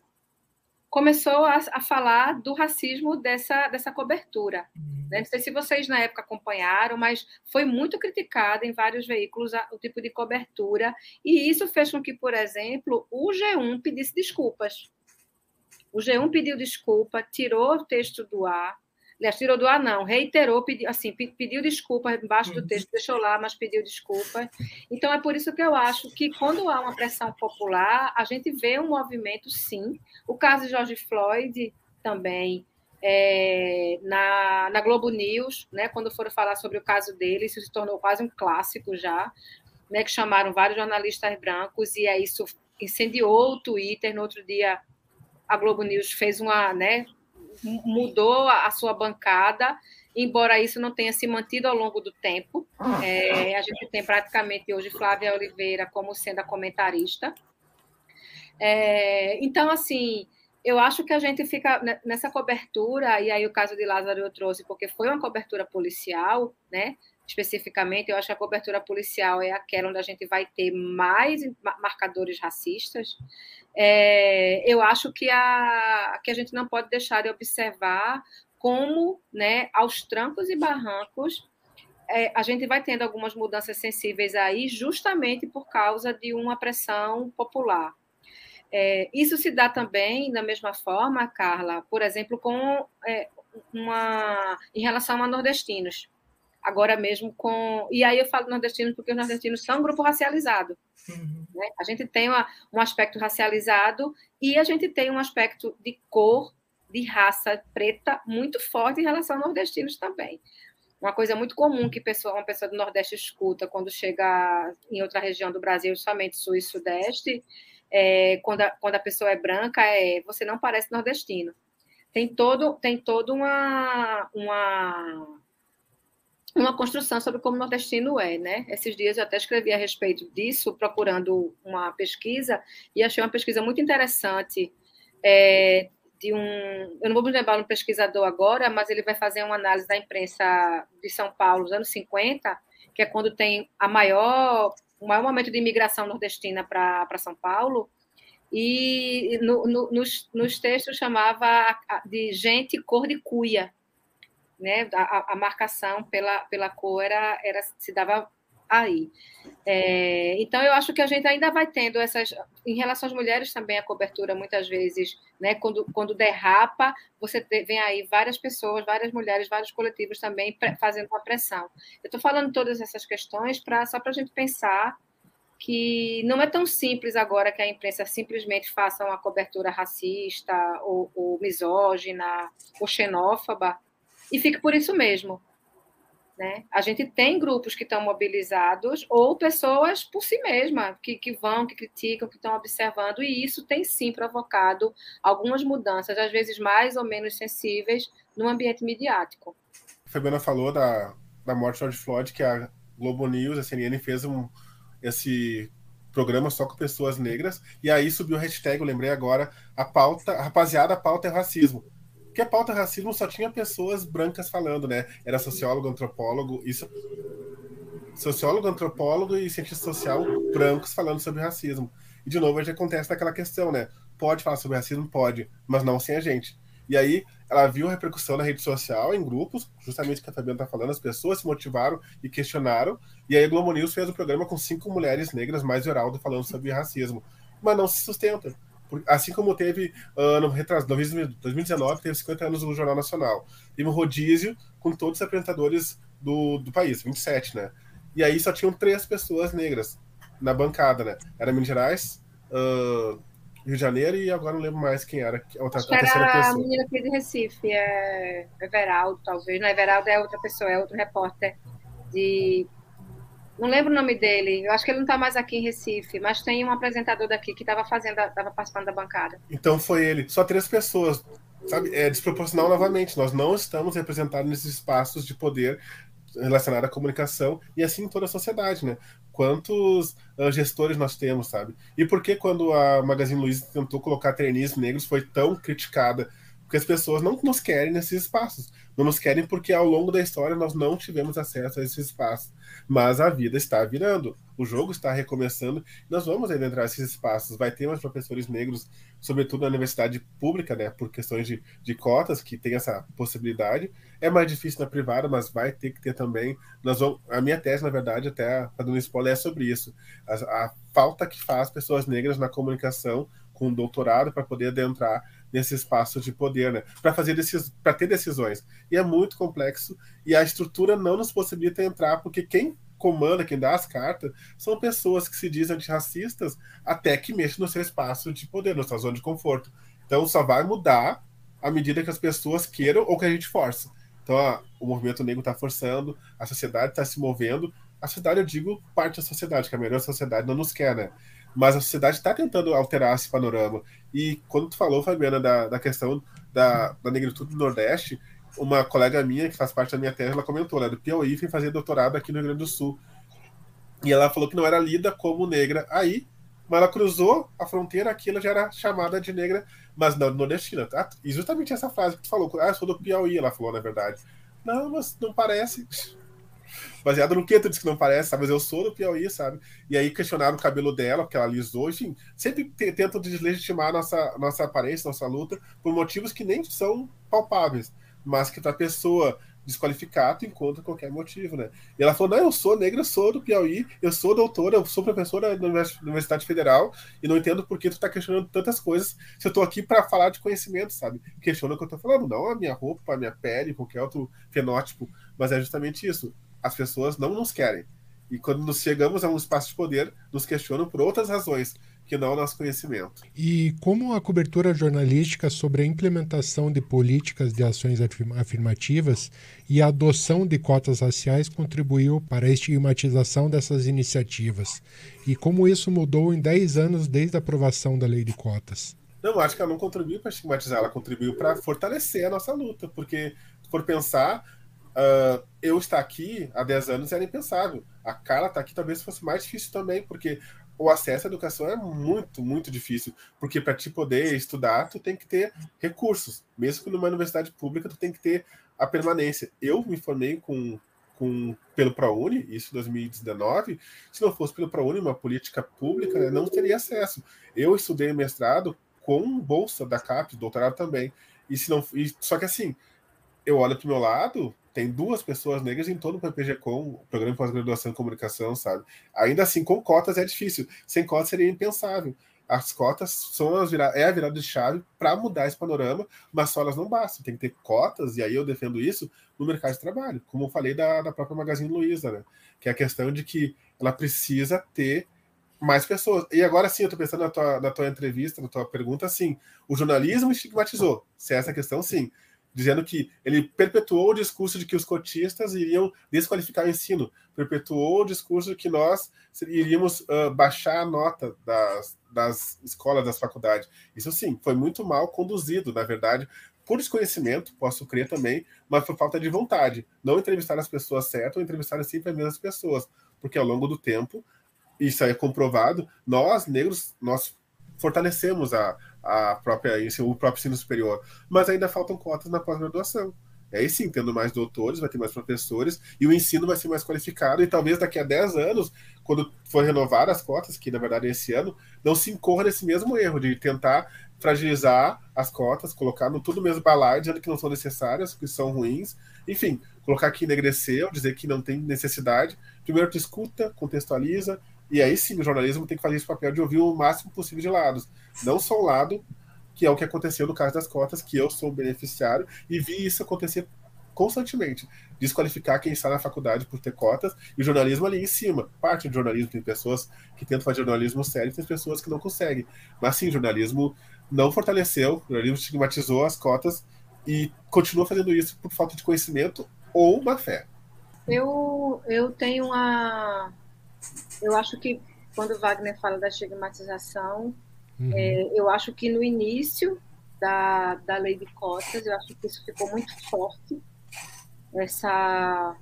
começou a, a falar do racismo dessa, dessa cobertura. Uhum. Né? Não sei se vocês na época acompanharam, mas foi muito criticada em vários veículos a, o tipo de cobertura, e isso fez com que, por exemplo, o G1 pedisse desculpas o G1 pediu desculpa, tirou o texto do ar, aliás, tirou do ar não, reiterou, pediu, assim, pediu desculpa embaixo do texto, deixou lá, mas pediu desculpa. Então, é por isso que eu acho que quando há uma pressão popular, a gente vê um movimento, sim. O caso de George Floyd também, é, na, na Globo News, né, quando foram falar sobre o caso dele, isso se tornou quase um clássico já, né, que chamaram vários jornalistas brancos, e aí isso incendiou o Twitter, no outro dia a Globo News fez uma, né, mudou a sua bancada, embora isso não tenha se mantido ao longo do tempo. É, a gente tem praticamente hoje Flávia Oliveira como sendo a comentarista. É, então, assim, eu acho que a gente fica nessa cobertura, e aí o caso de Lázaro eu trouxe, porque foi uma cobertura policial, né? Especificamente, eu acho que a cobertura policial é aquela onde a gente vai ter mais marcadores racistas, é, eu acho que a, que a gente não pode deixar de observar como, né, aos trancos e barrancos, é, a gente vai tendo algumas mudanças sensíveis aí, justamente por causa de uma pressão popular. É, isso se dá também, da mesma forma, Carla, por exemplo, com é, uma em relação a nordestinos agora mesmo com. E aí eu falo nordestinos porque os nordestinos são um grupo racializado. Uhum. Né? A gente tem uma, um aspecto racializado e a gente tem um aspecto de cor, de raça preta muito forte em relação aos nordestinos também. Uma coisa muito comum que pessoa, uma pessoa do Nordeste escuta quando chega em outra região do Brasil, somente Sul e Sudeste, é, quando, a, quando a pessoa é branca, é você não parece nordestino. Tem todo, tem todo uma, uma uma construção sobre como o nordestino é, né? Esses dias eu até escrevi a respeito disso, procurando uma pesquisa, e achei uma pesquisa muito interessante é, de um... Eu não vou me lembrar um pesquisador agora, mas ele vai fazer uma análise da imprensa de São Paulo nos anos 50, que é quando tem a maior, o maior momento de imigração nordestina para São Paulo, e no, no, nos, nos textos chamava de gente cor de cuia, né? A, a, marcação pela, pela cor era, era, se dava aí. É, então, eu acho que a gente ainda vai tendo essas. Em relação às mulheres, também a cobertura, muitas vezes, né, quando, quando derrapa, você vem aí várias pessoas, várias mulheres, vários coletivos também fazendo uma pressão. Eu estou falando todas essas questões pra, só para a gente pensar que não é tão simples agora que a imprensa simplesmente faça uma cobertura racista ou, ou misógina ou xenófoba e fique por isso mesmo. Né? A gente tem grupos que estão mobilizados ou pessoas por si mesmas, que, que vão, que criticam, que estão observando, e isso tem sim provocado algumas mudanças, às vezes mais ou menos sensíveis, no ambiente midiático. A Fabiana falou da, da morte de George Floyd, que a Globo News, a CNN, fez um, esse programa só com pessoas negras, e aí subiu o hashtag, eu lembrei agora, a pauta, a rapaziada, a pauta é racismo. Porque a pauta racismo só tinha pessoas brancas falando, né? Era sociólogo, antropólogo, isso. Sociólogo, antropólogo e cientista social brancos falando sobre racismo. E de novo a gente acontece naquela questão, né? Pode falar sobre racismo? Pode, mas não sem a gente. E aí ela viu a repercussão na rede social, em grupos, justamente o que a Fabiana está falando, as pessoas se motivaram e questionaram. E aí a Globo News fez um programa com cinco mulheres negras, mais Geraldo, falando sobre racismo. Mas não se sustenta. Assim como teve ano uh, 2019, teve 50 anos no Jornal Nacional. Teve um rodízio com todos os apresentadores do, do país, 27, né? E aí só tinham três pessoas negras na bancada, né? Era Minas Gerais, uh, Rio de Janeiro e agora não lembro mais quem era. A, outra, a terceira era pessoa. a menina aqui de Recife, é Everaldo, talvez. Não, Everaldo é outra pessoa, é outro repórter de não lembro o nome dele. Eu acho que ele não está mais aqui em Recife, mas tem um apresentador daqui que estava fazendo, estava participando da bancada. Então foi ele. Só três pessoas. Sabe? É desproporcional novamente. Nós não estamos representados nesses espaços de poder relacionado à comunicação e assim em toda a sociedade, né? Quantos uh, gestores nós temos, sabe? E por que quando a Magazine Luiza tentou colocar trainees negros foi tão criticada? Porque as pessoas não nos querem nesses espaços. Não nos querem porque ao longo da história nós não tivemos acesso a esses espaços. Mas a vida está virando, o jogo está recomeçando, nós vamos adentrar esses espaços. Vai ter mais professores negros, sobretudo na universidade pública, né, por questões de, de cotas, que tem essa possibilidade. É mais difícil na privada, mas vai ter que ter também. Nós vamos, a minha tese, na verdade, até dando spoiler, é sobre isso. A, a falta que faz pessoas negras na comunicação com doutorado para poder adentrar nesse espaço de poder, né? Para fazer decis... para ter decisões. E é muito complexo e a estrutura não nos possibilita entrar porque quem comanda, quem dá as cartas, são pessoas que se dizem antirracistas até que mexem no seu espaço de poder, na sua zona de conforto. Então só vai mudar à medida que as pessoas queiram ou que a gente força. Então ó, o movimento negro está forçando, a sociedade está se movendo. A sociedade, eu digo, parte da sociedade, que a melhor sociedade não nos quer, né? Mas a sociedade está tentando alterar esse panorama. E quando tu falou, Fabiana, da, da questão da, da negritude do Nordeste, uma colega minha, que faz parte da minha terra, ela comentou, ela é do Piauí, foi fazer doutorado aqui no Rio Grande do Sul. E ela falou que não era lida como negra aí, mas ela cruzou a fronteira, aqui ela já era chamada de negra, mas não nordestina. Tá? E justamente essa frase que tu falou, ah, eu sou do Piauí, ela falou, na verdade. Não, mas não parece baseado no que tu disse que não parece, sabe? Mas eu sou do Piauí, sabe? E aí questionaram o cabelo dela, porque ela alisou, enfim, sempre tentam deslegitimar nossa, nossa aparência, nossa luta, por motivos que nem são palpáveis, mas que a pessoa desqualificar, tu encontra qualquer motivo, né? E ela falou: não, eu sou negra, eu sou do Piauí, eu sou doutora, eu sou professora da Universidade Federal e não entendo por que tu tá questionando tantas coisas se eu tô aqui para falar de conhecimento, sabe? Questiona o que eu tô falando, não a minha roupa, a minha pele, qualquer outro fenótipo, mas é justamente isso as pessoas não nos querem. E quando nos chegamos a um espaço de poder, nos questionam por outras razões que não o nosso conhecimento. E como a cobertura jornalística sobre a implementação de políticas de ações afirmativas e a adoção de cotas raciais contribuiu para a estigmatização dessas iniciativas? E como isso mudou em 10 anos desde a aprovação da lei de cotas? Não, acho que ela não contribuiu para estigmatizar, ela contribuiu para fortalecer a nossa luta, porque, por pensar, Uh, eu estar aqui há 10 anos era impensável. A Carla estar tá aqui talvez fosse mais difícil também, porque o acesso à educação é muito, muito difícil. Porque para te poder estudar, tu tem que ter recursos. Mesmo que numa universidade pública, tu tem que ter a permanência. Eu me formei com, com pelo ProUni, isso em 2019. Se não fosse pelo ProUni, uma política pública, né, não teria acesso. Eu estudei mestrado com bolsa da CAP, doutorado também. E se não, e, só que assim, eu olho para o meu lado, tem duas pessoas negras em todo o PPG-Com, o Programa de Pós-Graduação em Comunicação, sabe? Ainda assim, com cotas é difícil. Sem cotas seria impensável. As cotas são as vira... é a virada de chave para mudar esse panorama, mas só elas não bastam. Tem que ter cotas, e aí eu defendo isso, no mercado de trabalho. Como eu falei da, da própria Magazine Luiza, né? Que é a questão de que ela precisa ter mais pessoas. E agora sim, eu estou pensando na tua, na tua entrevista, na tua pergunta, sim. O jornalismo estigmatizou. Se é essa questão, sim dizendo que ele perpetuou o discurso de que os cotistas iriam desqualificar o ensino, perpetuou o discurso de que nós iríamos uh, baixar a nota das, das escolas, das faculdades. Isso sim, foi muito mal conduzido, na verdade, por desconhecimento, posso crer também, mas por falta de vontade. Não entrevistar as pessoas certas, ou entrevistar sempre as mesmas pessoas, porque ao longo do tempo, isso aí é comprovado, nós, negros, nós fortalecemos a, a própria, o próprio ensino superior, mas ainda faltam cotas na pós-graduação. Aí sim, tendo mais doutores, vai ter mais professores e o ensino vai ser mais qualificado. E talvez daqui a 10 anos, quando for renovar as cotas, que na verdade é esse ano, não se incorra nesse mesmo erro de tentar fragilizar as cotas, colocar no tudo mesmo balaio, dizendo que não são necessárias, que são ruins. Enfim, colocar que enegreceu, dizer que não tem necessidade. Primeiro tu escuta, contextualiza, e aí sim o jornalismo tem que fazer esse papel de ouvir o máximo possível de lados. Não só o lado que é o que aconteceu no caso das cotas, que eu sou beneficiário e vi isso acontecer constantemente. Desqualificar quem está na faculdade por ter cotas e o jornalismo ali em cima. Parte do jornalismo tem pessoas que tentam fazer jornalismo sério tem pessoas que não conseguem. Mas sim, o jornalismo não fortaleceu, o jornalismo estigmatizou as cotas e continua fazendo isso por falta de conhecimento ou má fé. Eu, eu tenho uma. Eu acho que quando Wagner fala da estigmatização, Uhum. É, eu acho que no início da, da lei de cotas, eu acho que isso ficou muito forte, essa,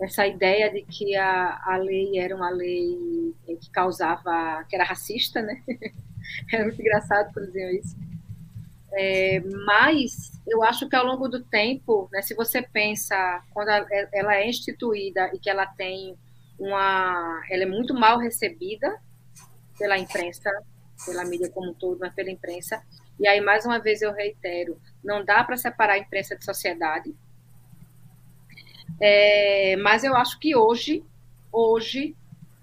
essa ideia de que a, a lei era uma lei que causava, que era racista, né? era <laughs> muito engraçado quando diziam isso. É, mas eu acho que ao longo do tempo, né, se você pensa quando ela é instituída e que ela tem uma, ela é muito mal recebida pela imprensa pela mídia como um todo, mas pela imprensa. E aí, mais uma vez, eu reitero: não dá para separar a imprensa de sociedade. É, mas eu acho que hoje, hoje,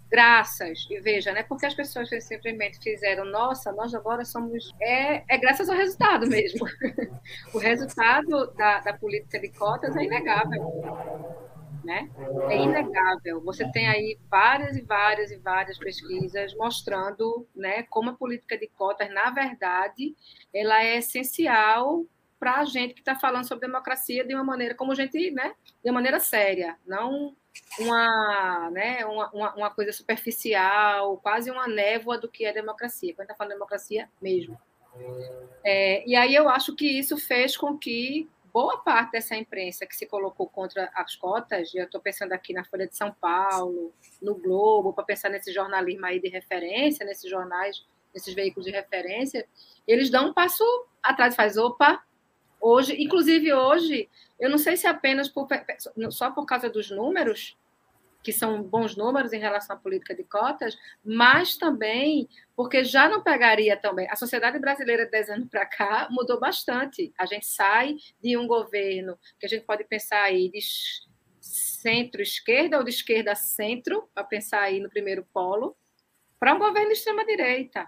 graças, e veja, né? Porque as pessoas simplesmente fizeram, nossa, nós agora somos. É, é graças ao resultado mesmo. <laughs> o resultado da, da política de cotas é inegável né? É inegável. Você tem aí várias e várias e várias pesquisas mostrando, né, como a política de cotas, na verdade, ela é essencial para a gente que está falando sobre democracia de uma maneira como a gente, né, de uma maneira séria, não uma, né, uma, uma, coisa superficial, quase uma névoa do que é democracia. Quando está falando de democracia, mesmo. É, e aí eu acho que isso fez com que boa parte dessa imprensa que se colocou contra as cotas, eu estou pensando aqui na Folha de São Paulo, no Globo, para pensar nesse jornalismo aí de referência, nesses jornais, nesses veículos de referência, eles dão um passo atrás, faz opa, hoje, inclusive hoje, eu não sei se é apenas por, só por causa dos números, que são bons números em relação à política de cotas, mas também porque já não pegaria também. A sociedade brasileira, 10 anos para cá, mudou bastante. A gente sai de um governo que a gente pode pensar aí de centro-esquerda ou de esquerda-centro, para pensar aí no primeiro polo, para um governo de extrema-direita.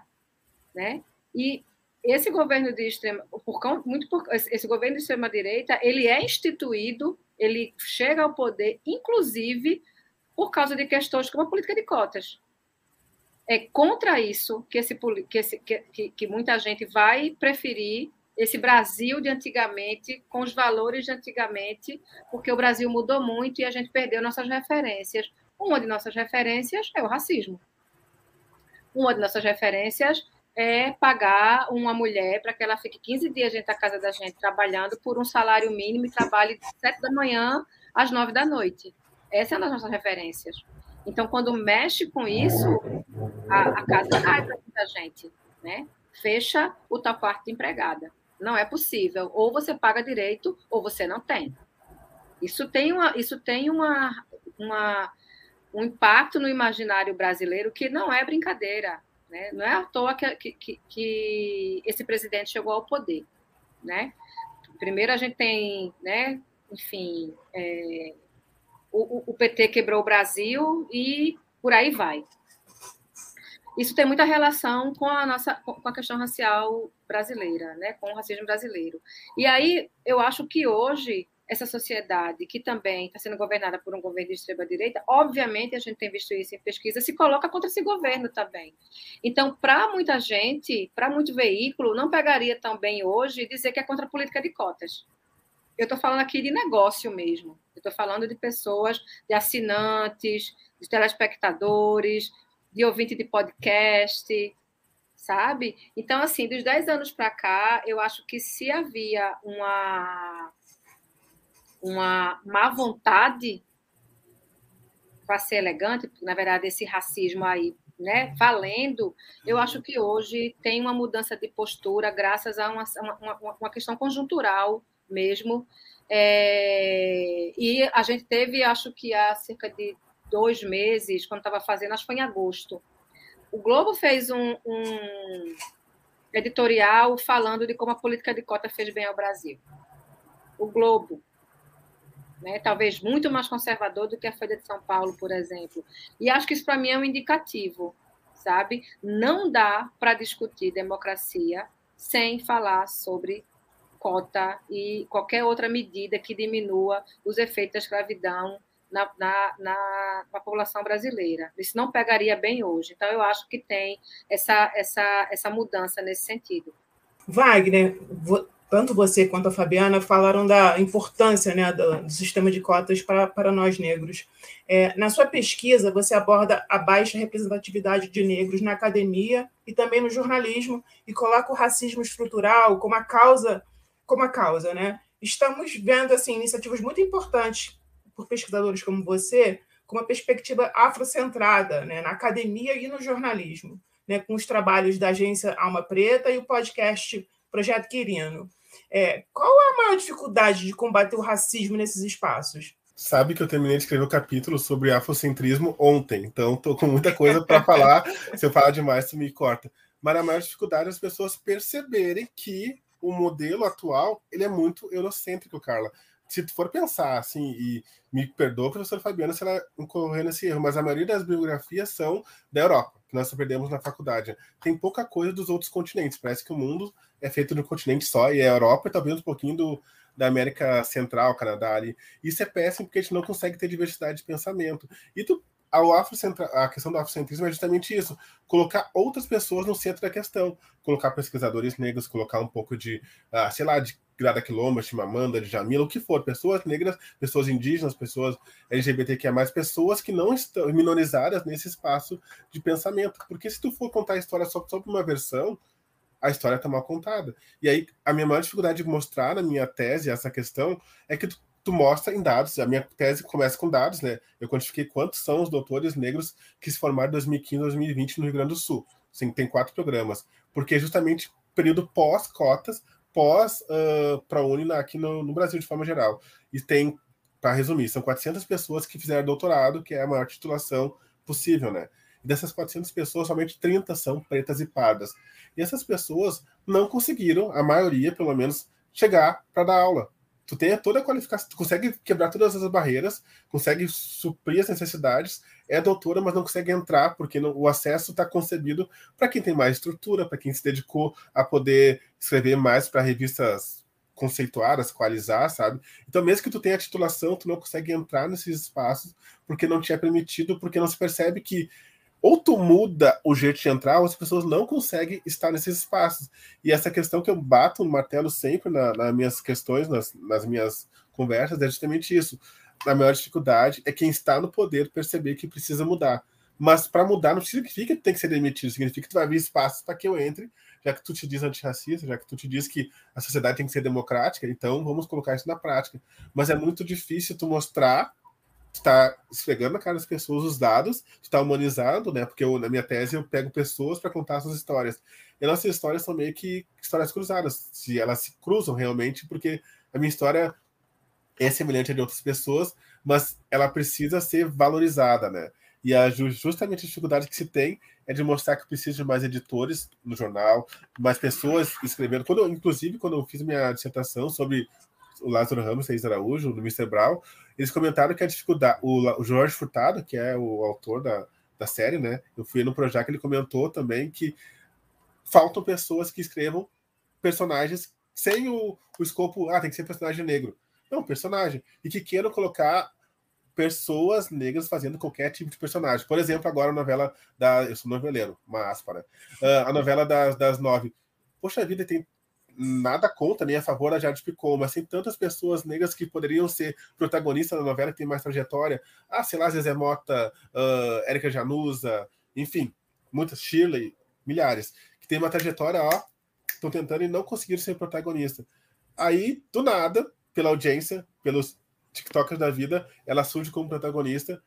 Né? E esse governo de extrema, por, muito por, esse governo de extrema direita, ele é instituído, ele chega ao poder, inclusive por causa de questões como a política de cotas. É contra isso que, esse, que, esse, que, que muita gente vai preferir esse Brasil de antigamente, com os valores de antigamente, porque o Brasil mudou muito e a gente perdeu nossas referências. Uma de nossas referências é o racismo. Uma de nossas referências é pagar uma mulher para que ela fique 15 dias dentro da casa da gente trabalhando por um salário mínimo e trabalhe de 7 da manhã às 9 da noite. Essa é uma das nossas referências. Então, quando mexe com isso, a, a casa cai para muita gente, né? Fecha o tal quarto de empregada. Não é possível. Ou você paga direito, ou você não tem. Isso tem, uma, isso tem uma, uma, um impacto no imaginário brasileiro que não é brincadeira. Né? Não é à toa que, que, que esse presidente chegou ao poder. Né? Primeiro, a gente tem, né, enfim, é, o, o PT quebrou o Brasil e por aí vai. Isso tem muita relação com a nossa com a questão racial brasileira, né, com o racismo brasileiro. E aí eu acho que hoje essa sociedade que também está sendo governada por um governo de extrema direita, obviamente a gente tem visto isso em pesquisa, se coloca contra esse governo também. Então, para muita gente, para muito veículo, não pegaria tão bem hoje dizer que é contra a política de cotas. eu estou falando aqui de negócio mesmo. Estou falando de pessoas, de assinantes, de telespectadores, de ouvinte de podcast, sabe? Então, assim, dos 10 anos para cá, eu acho que se havia uma, uma má vontade para ser elegante, na verdade, esse racismo aí, né, valendo, eu acho que hoje tem uma mudança de postura graças a uma, uma, uma questão conjuntural mesmo. É, e a gente teve, acho que há cerca de dois meses, quando estava fazendo, acho que foi em agosto, o Globo fez um, um editorial falando de como a política de cota fez bem ao Brasil. O Globo, né, talvez muito mais conservador do que a Folha de São Paulo, por exemplo. E acho que isso para mim é um indicativo, sabe? Não dá para discutir democracia sem falar sobre cota e qualquer outra medida que diminua os efeitos da escravidão na, na, na, população brasileira. Isso não pegaria bem hoje. Então, eu acho que tem essa, essa, essa mudança nesse sentido. Wagner, tanto você quanto a Fabiana falaram da importância né, do, do sistema de cotas para, para nós negros. É, na sua pesquisa, você aborda a baixa representatividade de negros na academia e também no jornalismo e coloca o racismo estrutural como a causa, como a causa, né? Estamos vendo assim iniciativas muito importantes por pesquisadores como você, com uma perspectiva afrocentrada né, na academia e no jornalismo, né, com os trabalhos da agência Alma Preta e o podcast Projeto Quirino. É, qual a maior dificuldade de combater o racismo nesses espaços? Sabe que eu terminei de escrever o um capítulo sobre afrocentrismo ontem, então estou com muita coisa para falar. <laughs> Se eu falar demais, tu me corta. Mas a maior dificuldade é as pessoas perceberem que o modelo atual ele é muito eurocêntrico, Carla se tu for pensar assim, e me perdoa, professor Fabiana, se ela incorrer nesse erro, mas a maioria das biografias são da Europa, que nós aprendemos na faculdade. Tem pouca coisa dos outros continentes. Parece que o mundo é feito um continente só, e a Europa e talvez um pouquinho do, da América Central, Canadá ali. Isso é péssimo porque a gente não consegue ter diversidade de pensamento. E tu a questão do afrocentrismo é justamente isso: colocar outras pessoas no centro da questão, colocar pesquisadores negros, colocar um pouco de, uh, sei lá, de Grada Quilomba, Chimamanda, de Jamila, o que for, pessoas negras, pessoas indígenas, pessoas LGBTQIA+, pessoas que não estão minorizadas nesse espaço de pensamento. Porque se tu for contar a história só sobre uma versão, a história está mal contada. E aí, a minha maior dificuldade de mostrar na minha tese essa questão é que tu, tu mostra em dados. A minha tese começa com dados, né? Eu quantifiquei quantos são os doutores negros que se formaram em 2015 2020 no Rio Grande do Sul. Sim, tem quatro programas. Porque é justamente período pós-cotas, pós uh, ProUni aqui no, no, Brasil, de forma geral. E tem, para resumir, são 400 pessoas que fizeram doutorado, que é a maior titulação possível, né? E dessas 400 pessoas, somente 30 são pretas e pardas. E essas pessoas não conseguiram, a maioria, pelo menos, chegar para dar aula tu tem toda a qualificação, tu consegue quebrar todas as barreiras, consegue suprir as necessidades, é doutora, mas não consegue entrar, porque não, o acesso está concebido para quem tem mais estrutura, para quem se dedicou a poder escrever mais para revistas conceituadas, qualizar, sabe? Então, mesmo que tu tenha titulação, tu não consegue entrar nesses espaços porque não te é permitido, porque não se percebe que ou tu muda o jeito de entrar, ou as pessoas não conseguem estar nesses espaços. E essa questão que eu bato no martelo sempre na, nas minhas questões, nas, nas minhas conversas, é justamente isso. A maior dificuldade é quem está no poder perceber que precisa mudar. Mas para mudar não significa que tem que ser demitido, significa que tu vai abrir espaço para que eu entre, já que tu te diz antirracista, já que tu te diz que a sociedade tem que ser democrática, então vamos colocar isso na prática. Mas é muito difícil tu mostrar está esfregando na cara das pessoas os dados, está humanizando, né? Porque eu, na minha tese eu pego pessoas para contar suas histórias. E nossas histórias são meio que histórias cruzadas, se elas se cruzam realmente, porque a minha história é semelhante à de outras pessoas, mas ela precisa ser valorizada, né? E a, justamente a dificuldade que se tem é de mostrar que precisa de mais editores no jornal, mais pessoas escrevendo. Quando, inclusive, quando eu fiz minha dissertação sobre o Lázaro Ramos, Reis Araújo, do Mr. Brown, eles comentaram que a dificuldade. O, o Jorge Furtado, que é o autor da, da série, né? Eu fui no projeto, ele comentou também que faltam pessoas que escrevam personagens sem o, o escopo, ah, tem que ser personagem negro. Não, personagem. E que queiram colocar pessoas negras fazendo qualquer tipo de personagem. Por exemplo, agora a novela da. Eu sou noveleiro, uma aspa, né? Uh, a novela das, das nove. Poxa vida, tem nada contra nem a favor da Jade Picou, mas tem tantas pessoas negras que poderiam ser protagonistas da novela, que tem mais trajetória. Ah, sei lá, Zezé Mota, uh, Érica Januza, enfim, muitas, Shirley, milhares, que tem uma trajetória, ó, estão tentando e não conseguiram ser protagonista. Aí, do nada, pela audiência, pelos TikTokers da vida, ela surge como protagonista.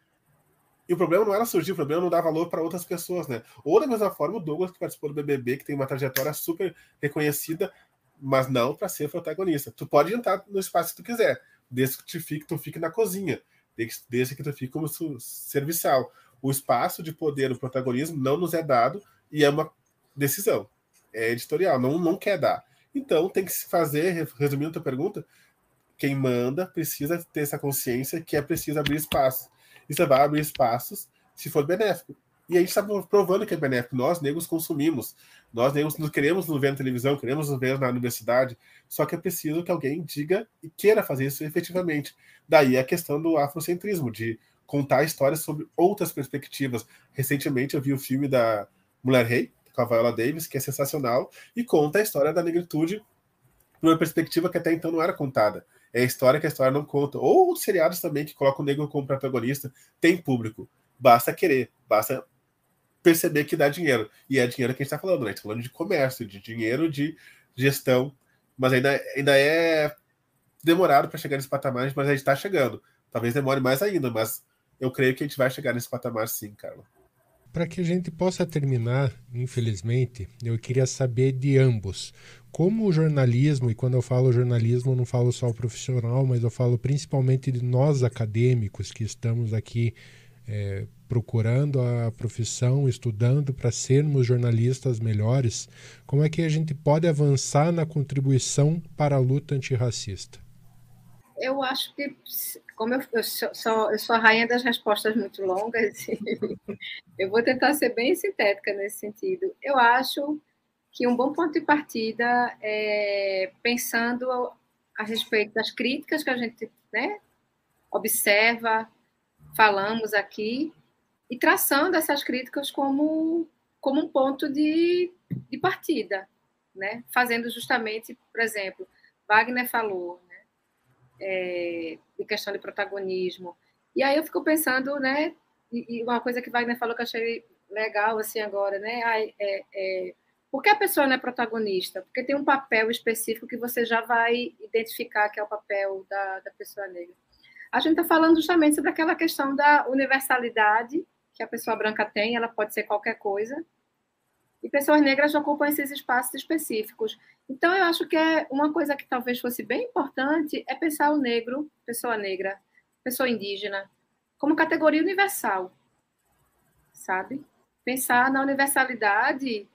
E o problema não era surgir, o problema não dar valor para outras pessoas, né? Ou da mesma forma, o Douglas, que participou do BBB, que tem uma trajetória super reconhecida, mas não para ser protagonista. Tu pode entrar no espaço que tu quiser, desde que tu fique, tu fique na cozinha, desde que tu fique como serviçal. O espaço de poder, o protagonismo não nos é dado e é uma decisão. É editorial, não, não quer dar. Então tem que se fazer, resumindo a tua pergunta, quem manda precisa ter essa consciência que é preciso abrir espaço. E você vai abrir espaços se for benéfico. E a gente está provando que é benéfico. Nós, negros, consumimos. Nós, negros, não queremos nos ver na televisão, queremos nos ver na universidade. Só que é preciso que alguém diga e queira fazer isso efetivamente. Daí a questão do afrocentrismo, de contar histórias sobre outras perspectivas. Recentemente eu vi o filme da Mulher Rei, com a Viola Davis, que é sensacional, e conta a história da negritude por uma perspectiva que até então não era contada. É a história que a história não conta. Ou os seriados também que colocam o negro como protagonista, tem público. Basta querer, basta perceber que dá dinheiro. E é dinheiro que a gente está falando, né? A gente está falando de comércio, de dinheiro, de gestão. Mas ainda, ainda é demorado para chegar nesse patamar, mas a gente está chegando. Talvez demore mais ainda, mas eu creio que a gente vai chegar nesse patamar sim, Carla. Para que a gente possa terminar, infelizmente, eu queria saber de ambos. Como o jornalismo, e quando eu falo jornalismo, eu não falo só o profissional, mas eu falo principalmente de nós acadêmicos que estamos aqui é, procurando a profissão, estudando para sermos jornalistas melhores, como é que a gente pode avançar na contribuição para a luta antirracista? Eu acho que como eu, eu, sou, eu sou a rainha das respostas muito longas, <laughs> eu vou tentar ser bem sintética nesse sentido. Eu acho que um bom ponto de partida é pensando a respeito das críticas que a gente né, observa, falamos aqui, e traçando essas críticas como, como um ponto de, de partida, né? fazendo justamente, por exemplo, Wagner falou, é, de questão de protagonismo. E aí eu fico pensando, né? E, e, uma coisa que Wagner falou que eu achei legal assim agora, né? Ai, é, é, por que a pessoa não é protagonista? Porque tem um papel específico que você já vai identificar que é o papel da, da pessoa negra. A gente está falando justamente sobre aquela questão da universalidade que a pessoa branca tem, ela pode ser qualquer coisa, e pessoas negras ocupam esses espaços específicos. Então, eu acho que é uma coisa que talvez fosse bem importante é pensar o negro, pessoa negra, pessoa indígena, como categoria universal, sabe? Pensar na universalidade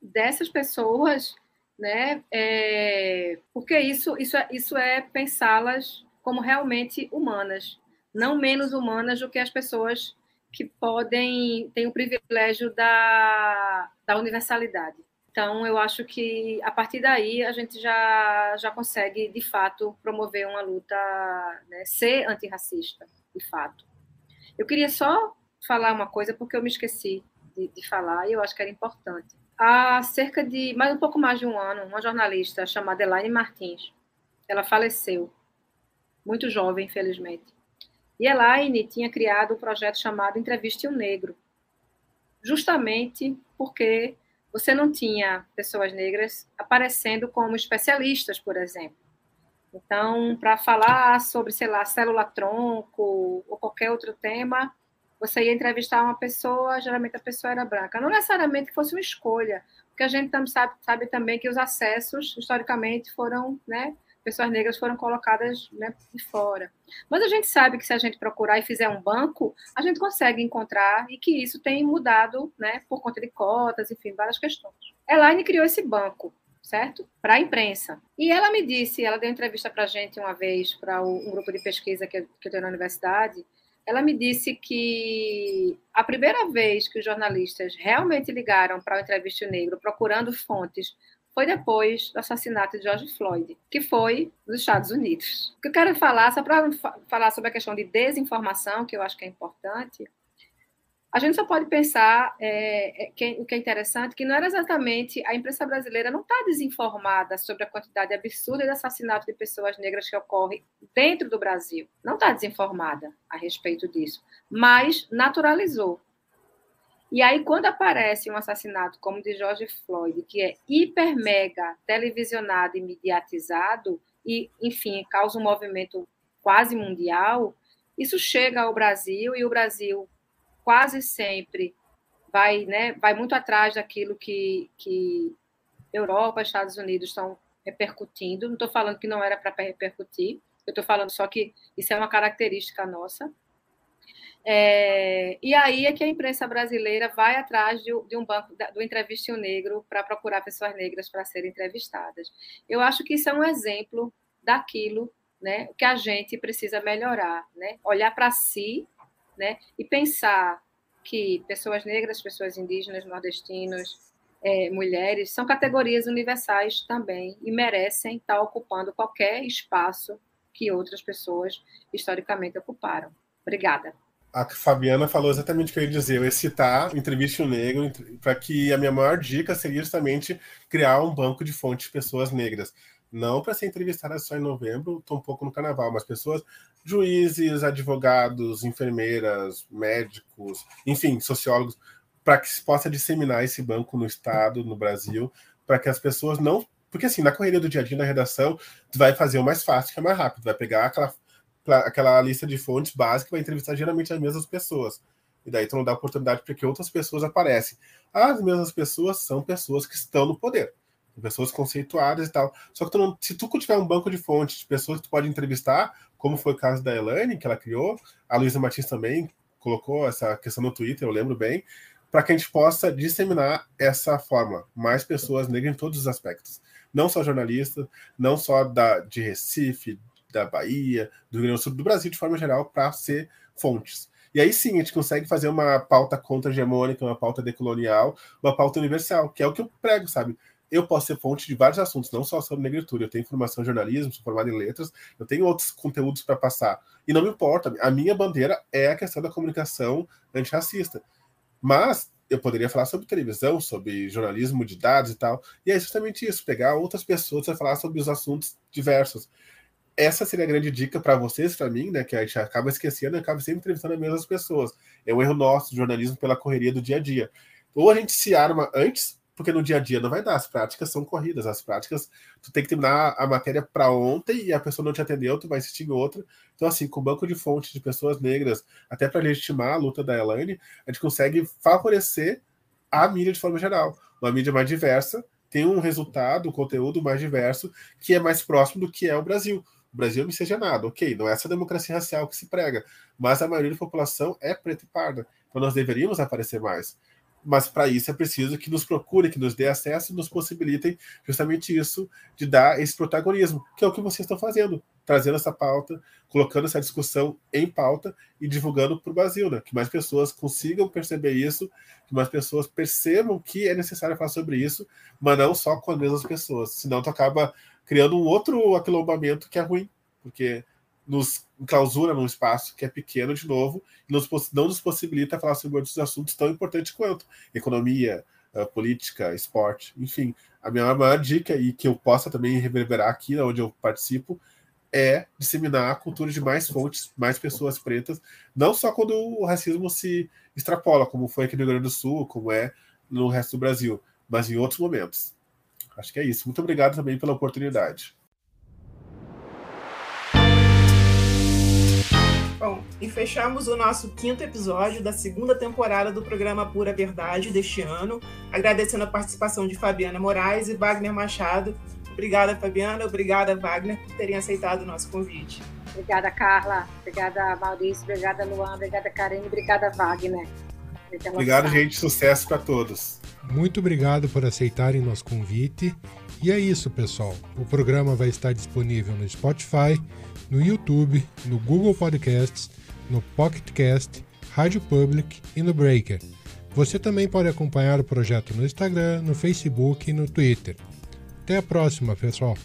dessas pessoas, né? É, porque isso, isso é, isso é pensá-las como realmente humanas, não menos humanas do que as pessoas que podem ter o privilégio da, da universalidade. Então, eu acho que a partir daí a gente já, já consegue, de fato, promover uma luta, né, ser antirracista, de fato. Eu queria só falar uma coisa, porque eu me esqueci de, de falar, e eu acho que era importante. Há cerca de, mais um pouco mais de um ano, uma jornalista chamada Elaine Martins, ela faleceu, muito jovem, infelizmente. E Elaine tinha criado um projeto chamado Entreviste um Negro, justamente porque você não tinha pessoas negras aparecendo como especialistas, por exemplo. Então, para falar sobre, sei lá, célula-tronco ou qualquer outro tema, você ia entrevistar uma pessoa, geralmente a pessoa era branca. Não necessariamente que fosse uma escolha, porque a gente sabe, sabe também que os acessos, historicamente, foram né, pessoas negras foram colocadas né, de fora. Mas a gente sabe que se a gente procurar e fizer um banco, a gente consegue encontrar e que isso tem mudado né, por conta de cotas, enfim, várias questões. Elaine criou esse banco, certo? Para a imprensa. E ela me disse, ela deu entrevista para a gente uma vez, para um grupo de pesquisa que eu, tenho na universidade, ela me disse que a primeira vez que os jornalistas realmente ligaram para o Entrevista Negro procurando fontes foi depois do assassinato de George Floyd, que foi nos Estados Unidos. O que eu quero falar, só para falar sobre a questão de desinformação, que eu acho que é importante, a gente só pode pensar é, é, que, o que é interessante que não era exatamente a imprensa brasileira não está desinformada sobre a quantidade absurda de assassinato de pessoas negras que ocorre dentro do Brasil. Não está desinformada a respeito disso, mas naturalizou. E aí, quando aparece um assassinato como o de George Floyd, que é hiper mega televisionado e mediatizado, e, enfim, causa um movimento quase mundial, isso chega ao Brasil e o Brasil quase sempre vai, né, vai muito atrás daquilo que, que Europa, Estados Unidos estão repercutindo. Não estou falando que não era para repercutir, eu estou falando só que isso é uma característica nossa. É, e aí é que a imprensa brasileira vai atrás de, de um banco do entrevista negro para procurar pessoas negras para serem entrevistadas. Eu acho que isso é um exemplo daquilo, né, que a gente precisa melhorar, né, olhar para si, né, e pensar que pessoas negras, pessoas indígenas, nordestinos, é, mulheres são categorias universais também e merecem estar ocupando qualquer espaço que outras pessoas historicamente ocuparam. Obrigada a Fabiana falou exatamente o que eu ia dizer. Eu ia citar Entrevista o Negro para que a minha maior dica seria justamente criar um banco de fontes de pessoas negras. Não para ser entrevistada só em novembro, estou um pouco no carnaval, mas pessoas, juízes, advogados, enfermeiras, médicos, enfim, sociólogos, para que se possa disseminar esse banco no Estado, no Brasil, para que as pessoas não. Porque assim, na correria do dia a dia, na redação, tu vai fazer o mais fácil, que é mais rápido, vai pegar aquela aquela lista de fontes básica vai entrevistar geralmente as mesmas pessoas. E daí tu não dá oportunidade para que outras pessoas aparecem. As mesmas pessoas são pessoas que estão no poder. Pessoas conceituadas e tal. Só que tu não, se tu tiver um banco de fontes de pessoas que tu pode entrevistar, como foi o caso da Elaine, que ela criou, a Luísa Martins também colocou essa questão no Twitter, eu lembro bem, para que a gente possa disseminar essa fórmula. Mais pessoas negras em todos os aspectos. Não só jornalistas, não só da, de Recife, da Bahia, do Rio Grande do Sul, do Brasil de forma geral, para ser fontes. E aí sim a gente consegue fazer uma pauta contra-hegemônica, uma pauta decolonial, uma pauta universal, que é o que eu prego, sabe? Eu posso ser fonte de vários assuntos, não só sobre negritude. Eu tenho formação em jornalismo, sou formado em letras, eu tenho outros conteúdos para passar. E não me importa, a minha bandeira é a questão da comunicação antirracista. Mas eu poderia falar sobre televisão, sobre jornalismo de dados e tal. E é justamente isso, pegar outras pessoas para falar sobre os assuntos diversos essa seria a grande dica para vocês, para mim, né? Que a gente acaba esquecendo acaba sempre entrevistando as mesmas pessoas. É um erro nosso, jornalismo, pela correria do dia a dia. Ou a gente se arma antes, porque no dia a dia não vai dar, as práticas são corridas, as práticas, tu tem que terminar a matéria para ontem e a pessoa não te atendeu, tu vai insistir em outra. Então, assim, com o banco de fontes de pessoas negras, até para legitimar a luta da Elaine, a gente consegue favorecer a mídia de forma geral. Uma mídia mais diversa, tem um resultado, um conteúdo mais diverso, que é mais próximo do que é o Brasil. O Brasil é miscigenado, ok, não é essa democracia racial que se prega, mas a maioria da população é preta e parda, então nós deveríamos aparecer mais. Mas para isso é preciso que nos procure, que nos dê acesso e nos possibilitem justamente isso, de dar esse protagonismo, que é o que vocês estão fazendo, trazendo essa pauta, colocando essa discussão em pauta e divulgando para o Brasil, né? Que mais pessoas consigam perceber isso, que mais pessoas percebam que é necessário falar sobre isso, mas não só com as mesmas pessoas. Senão tu acaba criando um outro aquilombamento que é ruim, porque nos clausura num espaço que é pequeno de novo e nos, não nos possibilita falar sobre outros assuntos tão importantes quanto economia, uh, política, esporte, enfim. A minha maior dica e que eu possa também reverberar aqui onde eu participo é disseminar a cultura de mais fontes, mais pessoas pretas, não só quando o racismo se extrapola, como foi aqui no Rio Grande do Sul, como é no resto do Brasil, mas em outros momentos. Acho que é isso. Muito obrigado também pela oportunidade. Bom, e fechamos o nosso quinto episódio da segunda temporada do programa Pura Verdade deste ano, agradecendo a participação de Fabiana Moraes e Wagner Machado. Obrigada, Fabiana. Obrigada, Wagner, por terem aceitado o nosso convite. Obrigada, Carla. Obrigada, Maurício. Obrigada, Luan. Obrigada, Karine. Obrigada, Wagner. Obrigado, gente. Sucesso para todos. Muito obrigado por aceitarem nosso convite. E é isso, pessoal. O programa vai estar disponível no Spotify, no YouTube, no Google Podcasts, no Pocket Cast, Rádio Public e no Breaker. Você também pode acompanhar o projeto no Instagram, no Facebook e no Twitter. Até a próxima, pessoal!